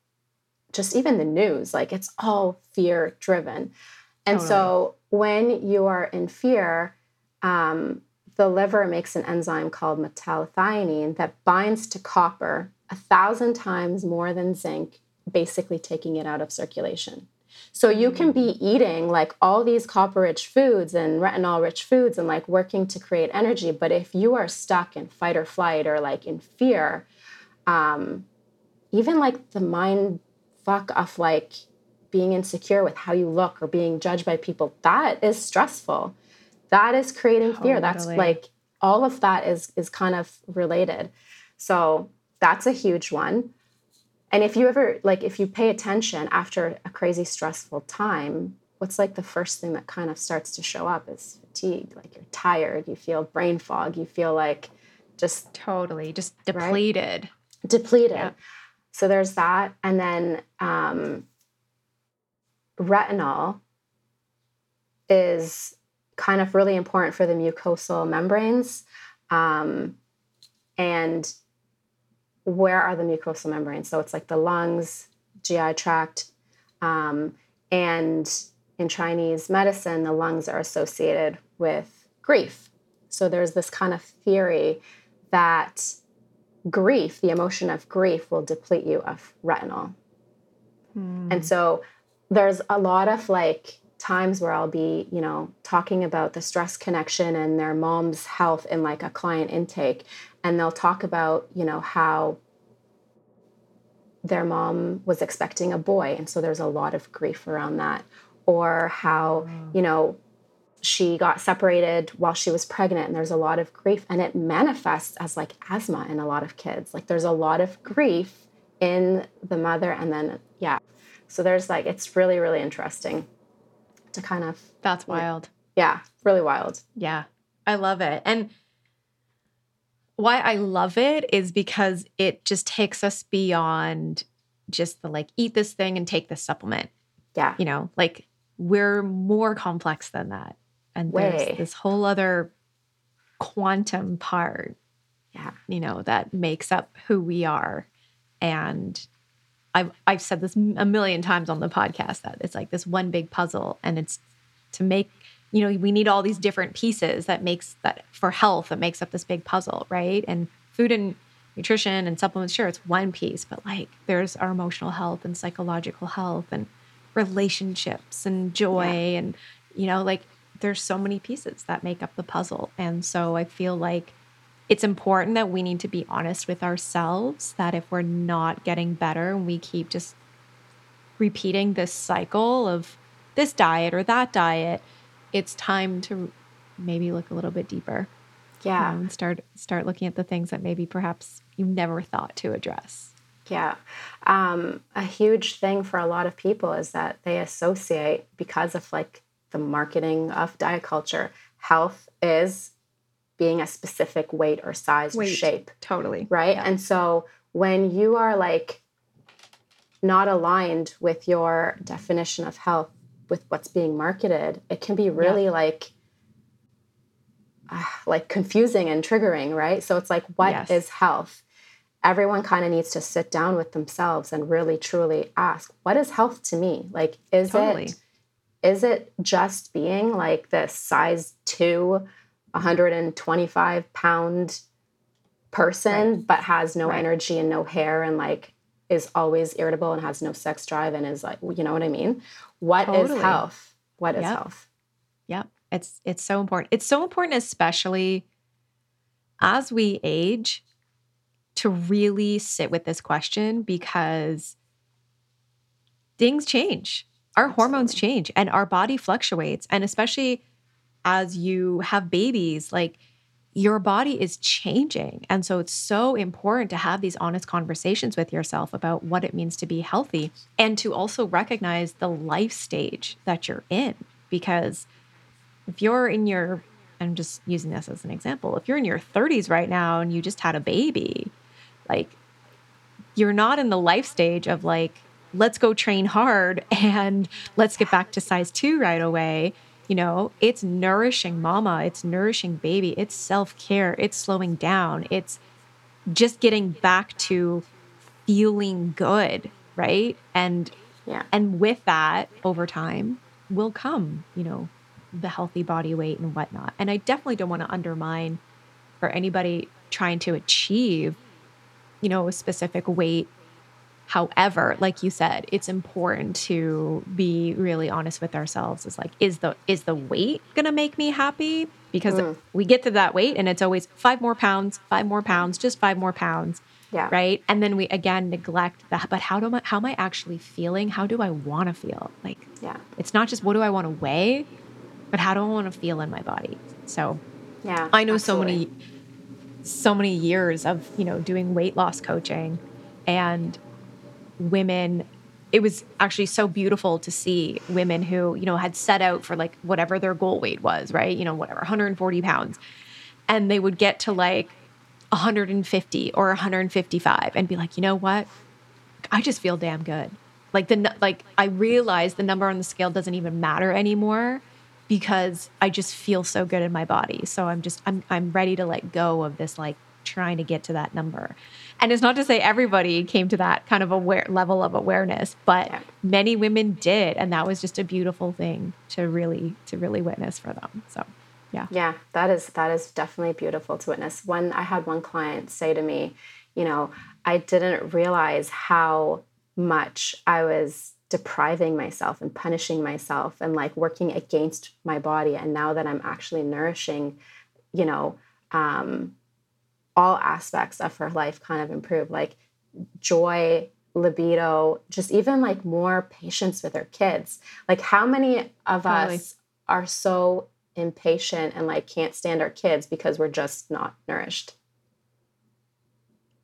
just even the news, like it's all fear driven. And totally. so when you are in fear, um, the liver makes an enzyme called metallothionein that binds to copper a thousand times more than zinc, basically taking it out of circulation. So you can be eating like all these copper rich foods and retinol rich foods and like working to create energy. But if you are stuck in fight or flight or like in fear, um, even like the mind fuck of like being insecure with how you look or being judged by people, that is stressful. That is creating fear. Totally. That's like all of that is is kind of related. So that's a huge one. And if you ever like if you pay attention after a crazy stressful time, what's like the first thing that kind of starts to show up is fatigue. Like you're tired, you feel brain fog, you feel like just totally just depleted. Right? Depleted. Yeah. So there's that. And then um, retinol is kind of really important for the mucosal membranes. Um, and where are the mucosal membranes? So it's like the lungs, GI tract, um, and in Chinese medicine, the lungs are associated with grief. So there's this kind of theory that grief, the emotion of grief, will deplete you of retinol. Mm. And so there's a lot of like times where I'll be, you know, talking about the stress connection and their mom's health in like a client intake. And they'll talk about, you know, how their mom was expecting a boy. And so there's a lot of grief around that. Or how, you know, she got separated while she was pregnant and there's a lot of grief and it manifests as like asthma in a lot of kids. Like there's a lot of grief in the mother and then yeah. So there's like it's really really interesting to kind of That's wild. Yeah, really wild. Yeah. I love it. And why I love it is because it just takes us beyond just the like eat this thing and take this supplement. Yeah. You know, like we're more complex than that. And Way. there's this whole other quantum part. Yeah. You know, that makes up who we are. And I've I've said this a million times on the podcast that it's like this one big puzzle and it's to make you know, we need all these different pieces that makes that for health that makes up this big puzzle, right? And food and nutrition and supplements, sure, it's one piece, but like there's our emotional health and psychological health and relationships and joy yeah. and you know, like there's so many pieces that make up the puzzle. And so I feel like it's important that we need to be honest with ourselves that if we're not getting better and we keep just repeating this cycle of this diet or that diet, it's time to maybe look a little bit deeper. Yeah. and start start looking at the things that maybe perhaps you never thought to address. Yeah. Um, a huge thing for a lot of people is that they associate because of like the marketing of diet culture, health is being a specific weight or size weight, or shape. Totally. Right. Yeah. And so when you are like not aligned with your definition of health, with what's being marketed, it can be really yeah. like, uh, like confusing and triggering, right? So it's like, what yes. is health? Everyone kind of needs to sit down with themselves and really truly ask, what is health to me? Like, is totally. it is it just being like this size two, 125 pound person, right. but has no right. energy and no hair and like is always irritable and has no sex drive and is like, you know what I mean? What totally. is health? What is yep. health? Yep. It's it's so important. It's so important, especially as we age, to really sit with this question because things change our hormones change and our body fluctuates. And especially as you have babies, like your body is changing. And so it's so important to have these honest conversations with yourself about what it means to be healthy and to also recognize the life stage that you're in. Because if you're in your, I'm just using this as an example, if you're in your 30s right now and you just had a baby, like you're not in the life stage of like, let's go train hard <laughs> and let's get back to size two right away. You know, it's nourishing mama, it's nourishing baby, it's self care, it's slowing down, it's just getting back to feeling good, right? And yeah. And with that, over time, will come, you know, the healthy body weight and whatnot. And I definitely don't want to undermine for anybody trying to achieve, you know, a specific weight However, like you said, it's important to be really honest with ourselves. Is like, is the is the weight gonna make me happy? Because mm. we get to that weight and it's always five more pounds, five more pounds, just five more pounds. Yeah. Right. And then we again neglect that. But how do I how am I actually feeling? How do I want to feel? Like yeah. It's not just what do I want to weigh, but how do I want to feel in my body? So yeah. I know absolutely. so many so many years of, you know, doing weight loss coaching and women it was actually so beautiful to see women who you know had set out for like whatever their goal weight was right? You know whatever 140 pounds. And they would get to like 150 or 155 and be like you know what? I just feel damn good. Like the like i realize the number on the scale doesn't even matter anymore because i just feel so good in my body. So i'm just i'm i'm ready to let go of this like trying to get to that number and it's not to say everybody came to that kind of aware level of awareness, but yeah. many women did, and that was just a beautiful thing to really to really witness for them. So, yeah. Yeah, that is that is definitely beautiful to witness. When I had one client say to me, you know, I didn't realize how much I was depriving myself and punishing myself and like working against my body and now that I'm actually nourishing, you know, um all aspects of her life kind of improve like joy libido just even like more patience with her kids. Like how many of us are so impatient and like can't stand our kids because we're just not nourished?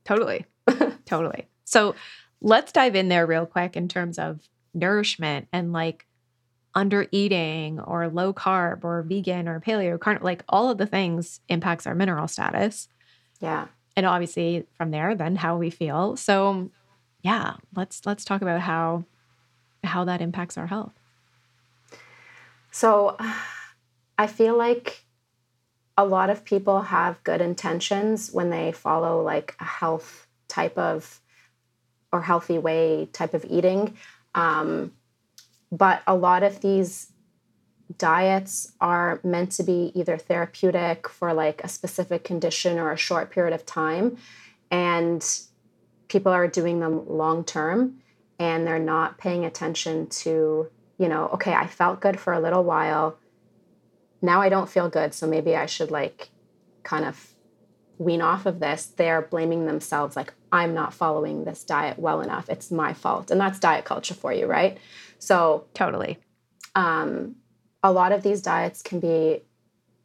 Totally. <laughs> Totally. So let's dive in there real quick in terms of nourishment and like under eating or low carb or vegan or paleo carn like all of the things impacts our mineral status yeah. And obviously from there then how we feel. So yeah, let's let's talk about how how that impacts our health. So <sighs> I feel like a lot of people have good intentions when they follow like a health type of or healthy way type of eating. Um, but a lot of these diets are meant to be either therapeutic for like a specific condition or a short period of time and people are doing them long term and they're not paying attention to you know okay i felt good for a little while. Now i don't feel good so maybe i should like kind of wean off of this. They're blaming themselves like i'm not following this diet well enough. It's my fault. And that's diet culture for you right? So totally. um, a lot of these diets can be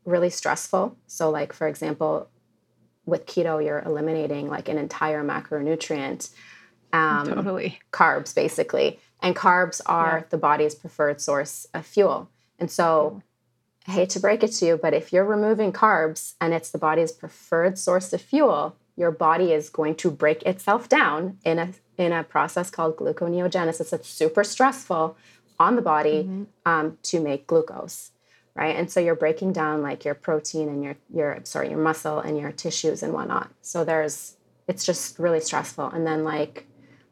really stressful. So, like, for example, with keto, you're eliminating like an entire macronutrient. Um, totally. Carbs, basically. And carbs are yeah. the body's preferred source of fuel. And so, I hate to break it to you, but if you're removing carbs and it's the body's preferred source of fuel, your body is going to break itself down in a in a process called gluconeogenesis. It's super stressful, on the body mm-hmm. um, to make glucose right and so you're breaking down like your protein and your your sorry your muscle and your tissues and whatnot so there's it's just really stressful and then like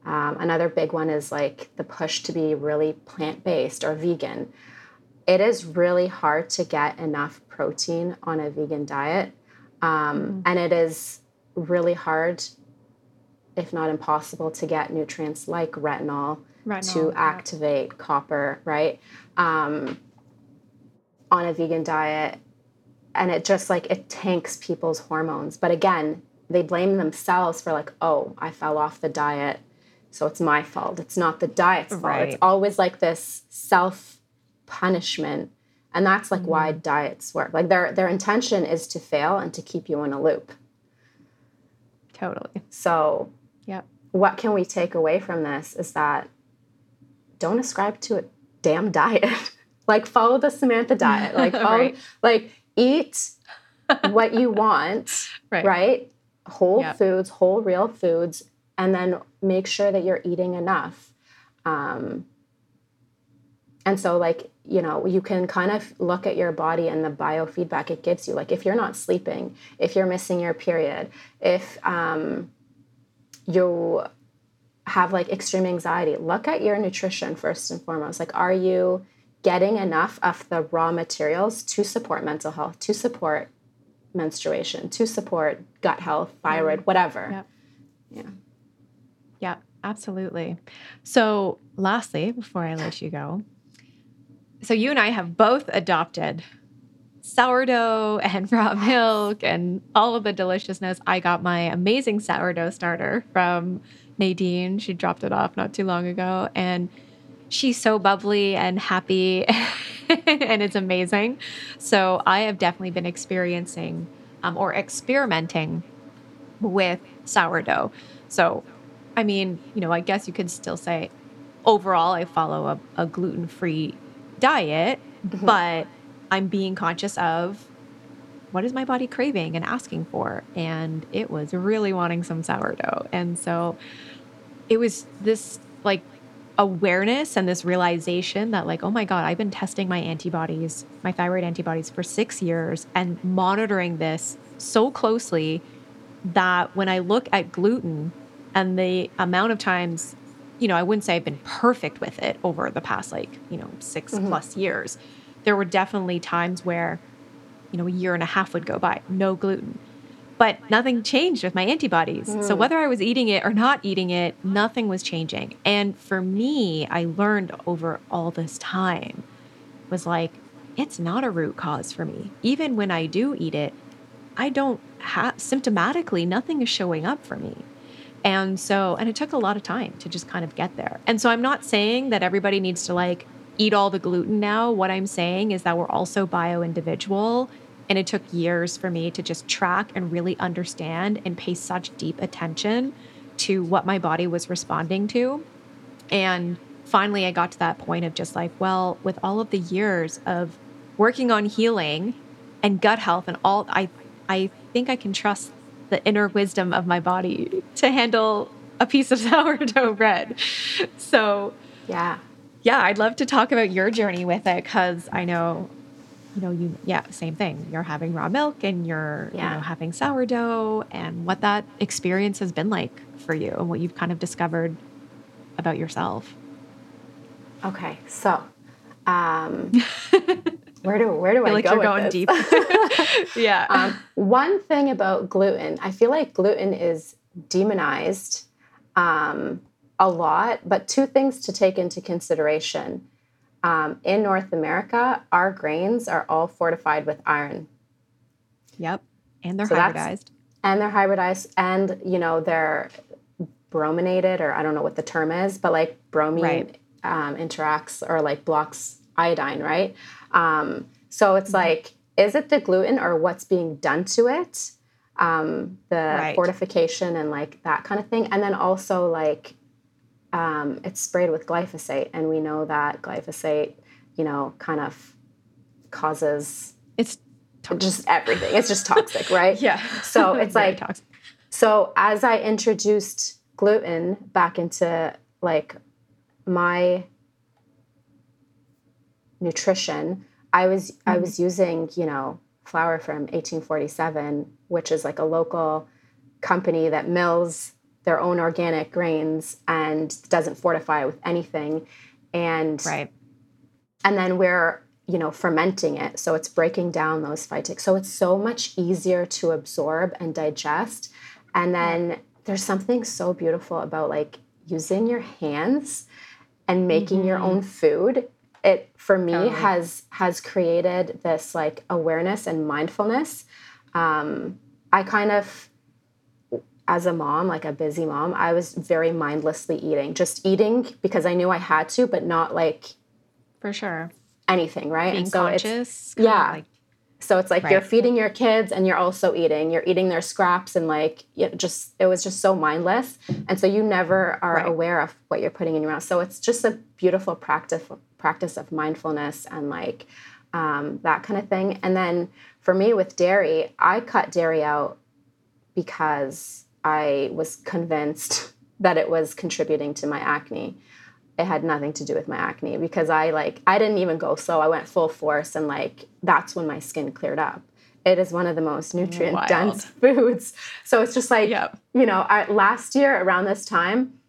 um, another big one is like the push to be really plant-based or vegan it is really hard to get enough protein on a vegan diet um, mm-hmm. and it is really hard if not impossible to get nutrients like retinol to activate yeah. copper, right? Um, on a vegan diet. And it just like it tanks people's hormones. But again, they blame themselves for like, oh, I fell off the diet. So it's my fault. It's not the diet's fault. Right. It's always like this self punishment. And that's like mm-hmm. why diets work. Like their their intention is to fail and to keep you in a loop. Totally. So, yeah. What can we take away from this is that don't ascribe to a damn diet. <laughs> like follow the Samantha diet. Like <laughs> follow, right. like eat <laughs> what you want, right? right? Whole yep. foods, whole real foods, and then make sure that you're eating enough. Um, and so, like, you know, you can kind of look at your body and the biofeedback it gives you. Like, if you're not sleeping, if you're missing your period, if um, you have like extreme anxiety, look at your nutrition first and foremost. Like, are you getting enough of the raw materials to support mental health, to support menstruation, to support gut health, thyroid, whatever? Yep. Yeah. Yeah, absolutely. So, lastly, before I let you go, so you and I have both adopted sourdough and <laughs> raw milk and all of the deliciousness. I got my amazing sourdough starter from Nadine. She dropped it off not too long ago. And she's so bubbly and happy, <laughs> and it's amazing. So I have definitely been experiencing um, or experimenting with sourdough. So, I mean, you know, I guess you could still say overall, I follow a, a gluten free diet, mm-hmm. but I'm being conscious of what is my body craving and asking for? And it was really wanting some sourdough. And so it was this like awareness and this realization that like oh my god i've been testing my antibodies my thyroid antibodies for six years and monitoring this so closely that when i look at gluten and the amount of times you know i wouldn't say i've been perfect with it over the past like you know 6 mm-hmm. plus years there were definitely times where you know a year and a half would go by no gluten but nothing changed with my antibodies. Mm. So whether I was eating it or not eating it, nothing was changing. And for me, I learned over all this time was like, it's not a root cause for me. Even when I do eat it, I don't have symptomatically, nothing is showing up for me. And so, and it took a lot of time to just kind of get there. And so I'm not saying that everybody needs to like eat all the gluten now. What I'm saying is that we're also bio individual and it took years for me to just track and really understand and pay such deep attention to what my body was responding to. And finally, I got to that point of just like, well, with all of the years of working on healing and gut health and all, I, I think I can trust the inner wisdom of my body to handle a piece of <laughs> sourdough bread. So, yeah. Yeah, I'd love to talk about your journey with it because I know you know, you yeah, same thing. You're having raw milk and you're yeah. you know having sourdough and what that experience has been like for you and what you've kind of discovered about yourself. Okay, so Um, <laughs> where do where do I, feel like go you're going this? deep. <laughs> yeah. um, one thing about gluten, I feel like gluten is demonized um, a lot, but two things to take into consideration. Um, in North America, our grains are all fortified with iron, yep. And they're So hybridized. and they're hybridized, and you know they're brominated, or I don't know what the term is, but like bromine Right. um, interacts or like blocks iodine, right? Um, so it's like, is it the gluten or what's being done to it? Um, the Right. fortification and like that kind of thing. And then also like um, it's sprayed with glyphosate. And we know that glyphosate, you know, kind of causes It's toxic. just everything. It's just toxic, <laughs> right? yeah. So <laughs> it's like- toxic. So as I introduced gluten back into like my nutrition, I was I was using, you know, flour from 1847, which is like a local company that mills their own organic grains and doesn't fortify it with anything. And Right. and then we're you know fermenting it so it's breaking down those phytic so it's so much easier to absorb and digest and then there's something so beautiful about like using your hands and making your own food it for me Totally. has has created this like awareness and mindfulness um, i kind of as a mom like a busy mom i was very mindlessly eating just eating because i knew i had to but not like For sure. anything, right? Being and so conscious. of yeah. Like, so it's like you're feeding your kids and you're also eating. You're eating their scraps and like you just it was just so mindless, and so you never are Right. aware of what you're putting in your mouth. So it's just a beautiful practice practice of mindfulness and like um, that kind of thing. And then for me with dairy, I cut dairy out because I was convinced <laughs> that it was contributing to my acne it had nothing to do with my acne because I like I didn't even go slow. I went full force and like that's when my skin cleared up. It is one of the most nutrient dense <laughs> foods. So it's just like Yep. you know, I, last year around this time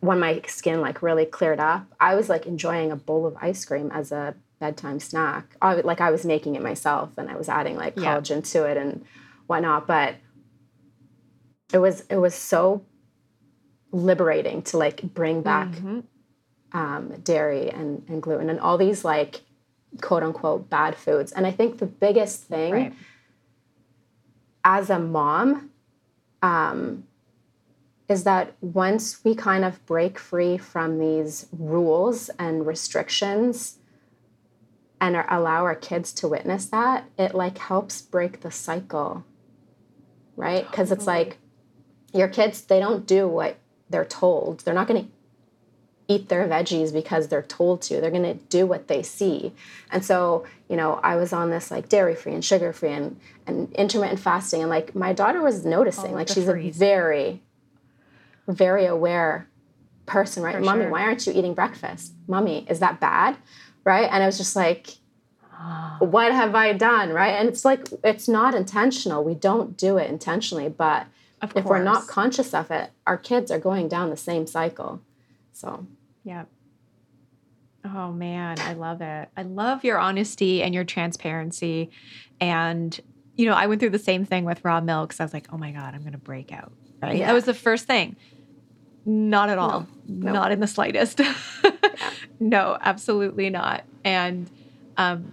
when my skin like really cleared up, I was like enjoying a bowl of ice cream as a bedtime snack. I, like I was making it myself and I was adding like collagen to it and whatnot. But it was it was so liberating to like bring back Mhm. um, dairy and, and gluten and all these like quote unquote bad foods. And I think the biggest thing Right. as a mom um, is that once we kind of break free from these rules and restrictions and are, allow our kids to witness that, it like helps break the cycle, right? Because it's like your kids, they don't do what they're told. They're not going to eat their veggies because they're told to. They're going to do what they see. And so, you know, I was on this like dairy free and sugar free and, and intermittent fasting. And like my daughter was noticing, of like she's frees. a very, very aware person, right? For Mommy, sure. why aren't you eating breakfast? Mommy, is that bad? Right. And I was just like, ah. what have I done? Right. And it's like, it's not intentional. We don't do it intentionally. But Of if we're not conscious of it, our kids are going down the same cycle. So, Yeah. Oh man, I love it. I love your honesty and your transparency. And, you know, I went through the same thing with raw milk. So I was like, oh my God, I'm going to break out. Right. Yeah. That was the first thing. Not at all. no. Not in the slightest. <laughs> No, absolutely not. And, um,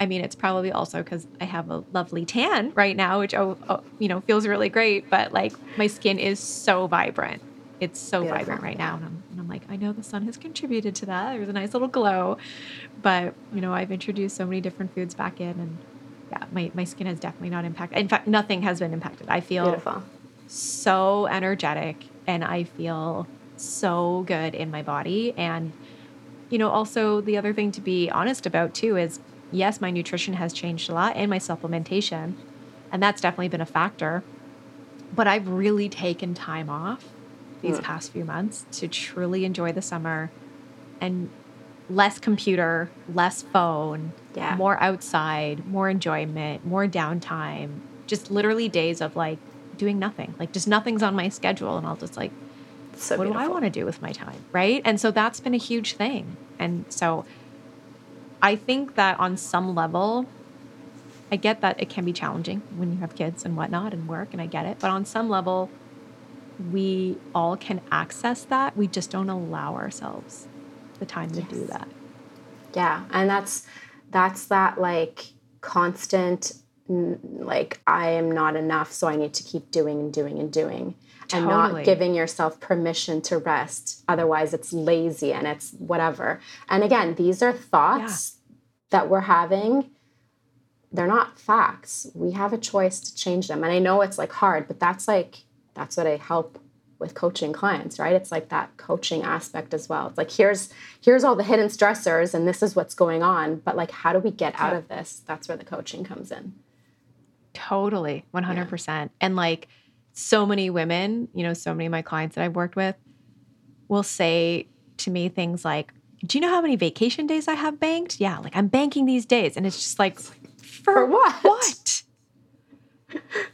I mean, it's probably also because I have a lovely tan right now, which oh, oh, you know feels really great. But like my skin is so vibrant, it's so Beautiful. vibrant right now, and I'm, and I'm like, I know the sun has contributed to that. There's a nice little glow, but you know, I've introduced so many different foods back in, and yeah, my my skin has definitely not impacted. In fact, nothing has been impacted. I feel beautiful. so energetic and I feel so good in my body. And, you know, also the other thing to be honest about too is yes, my nutrition has changed a lot and my supplementation. And that's definitely been a factor. But I've really taken time off these Mm. past few months to truly enjoy the summer and less computer, less phone, Yeah. more outside, more enjoyment, more downtime, just literally days of like doing nothing. Like just nothing's on my schedule and I'll just like So what do I want to do with my time? Right. And so that's been a huge thing. And so I think that on some level, I get that it can be challenging when you have kids and whatnot and work, and I get it. But on some level, we all can access that. We just don't allow ourselves the time to yes. do that. Yeah, and that's that's that like constant like I am not enough, so I need to keep doing and doing and doing. Totally. And not giving yourself permission to rest. Otherwise, it's lazy and it's whatever. And again, these are thoughts yeah. that we're having. They're not facts. We have a choice to change them. And I know it's like hard, but that's like, that's what I help with coaching clients right it's like that coaching aspect as well it's like here's here's all the hidden stressors and this is what's going on but like how do we get out of this that's where the coaching comes in totally 100% yeah. and like so many women you know so many of my clients that i've worked with will say to me things like do you know how many vacation days i have banked yeah like i'm banking these days and it's just like for, for what what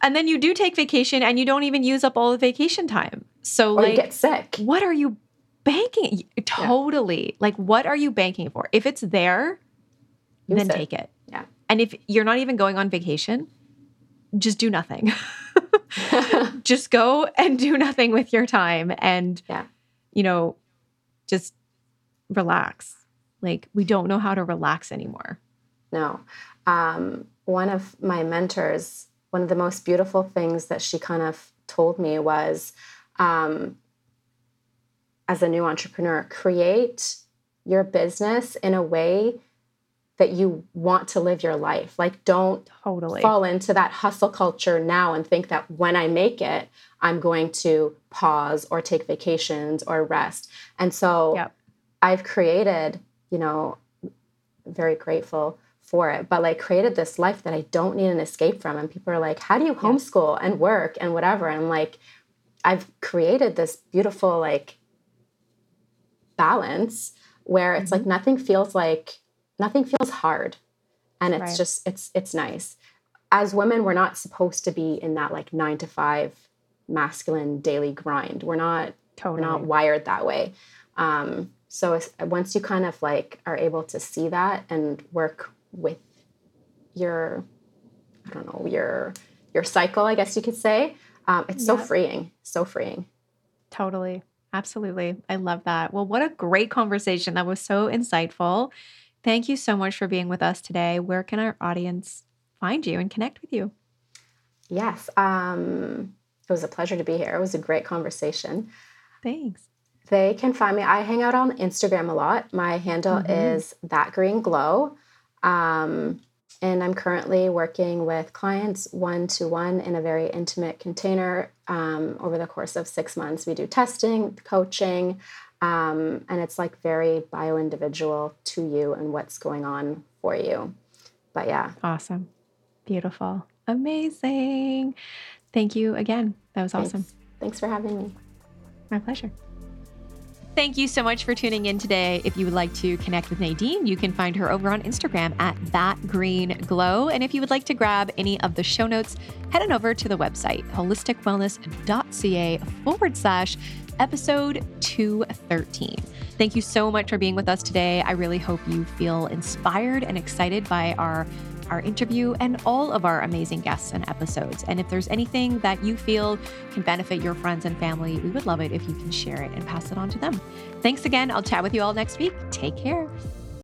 and then you do take vacation and you don't even use up all the vacation time. So or like get sick. What are you banking? Totally. Yeah. Like what are you banking for? If it's there, use then it. take it. Yeah. And if you're not even going on vacation, just do nothing. <laughs> <laughs> just go and do nothing with your time and yeah. you know, just relax. Like we don't know how to relax anymore. No. Um, one of my mentors one of the most beautiful things that she kind of told me was um, as a new entrepreneur, create your business in a way that you want to live your life. Like, don't totally fall into that hustle culture now and think that when I make it, I'm going to pause or take vacations or rest. And so yep. I've created, you know, very grateful for it, but like created this life that I don't need an escape from. And people are like, how do you homeschool yeah. and work and whatever? And I'm like, I've created this beautiful like balance where it's mm-hmm. like nothing feels like nothing feels hard. And it's right. just it's it's nice. As women, we're not supposed to be in that like nine to five masculine daily grind. We're not totally. we're not wired that way. Um, so once you kind of like are able to see that and work with your i don't know your your cycle i guess you could say um, it's so freeing so freeing totally absolutely i love that well what a great conversation that was so insightful thank you so much for being with us today. Where can our audience find you and connect with you? Yes um, it was a pleasure to be here. It was a great conversation. Thanks. They can find me i hang out on instagram a lot. My handle mm-hmm. is that green glow um, and I'm currently working with clients one to one in a very intimate container. Um, over the course of six months. We do testing, coaching, um, and it's like very bio individual to you and what's going on for you. But yeah. Awesome. Beautiful. Amazing. Thank you again. That was Thanks. awesome. Thanks for having me. My pleasure. Thank you so much for tuning in today. If you would like to connect with Nadine, you can find her over on Instagram at that green glow. And if you would like to grab any of the show notes, head on over to the website holisticwellness.ca forward slash episode 213. Thank you so much for being with us today. I really hope you feel inspired and excited by our our interview, and all of our amazing guests and episodes. And if there's anything that you feel can benefit your friends and family, we would love it if you can share it and pass it on to them. Thanks again. I'll chat with you all next week. Take care.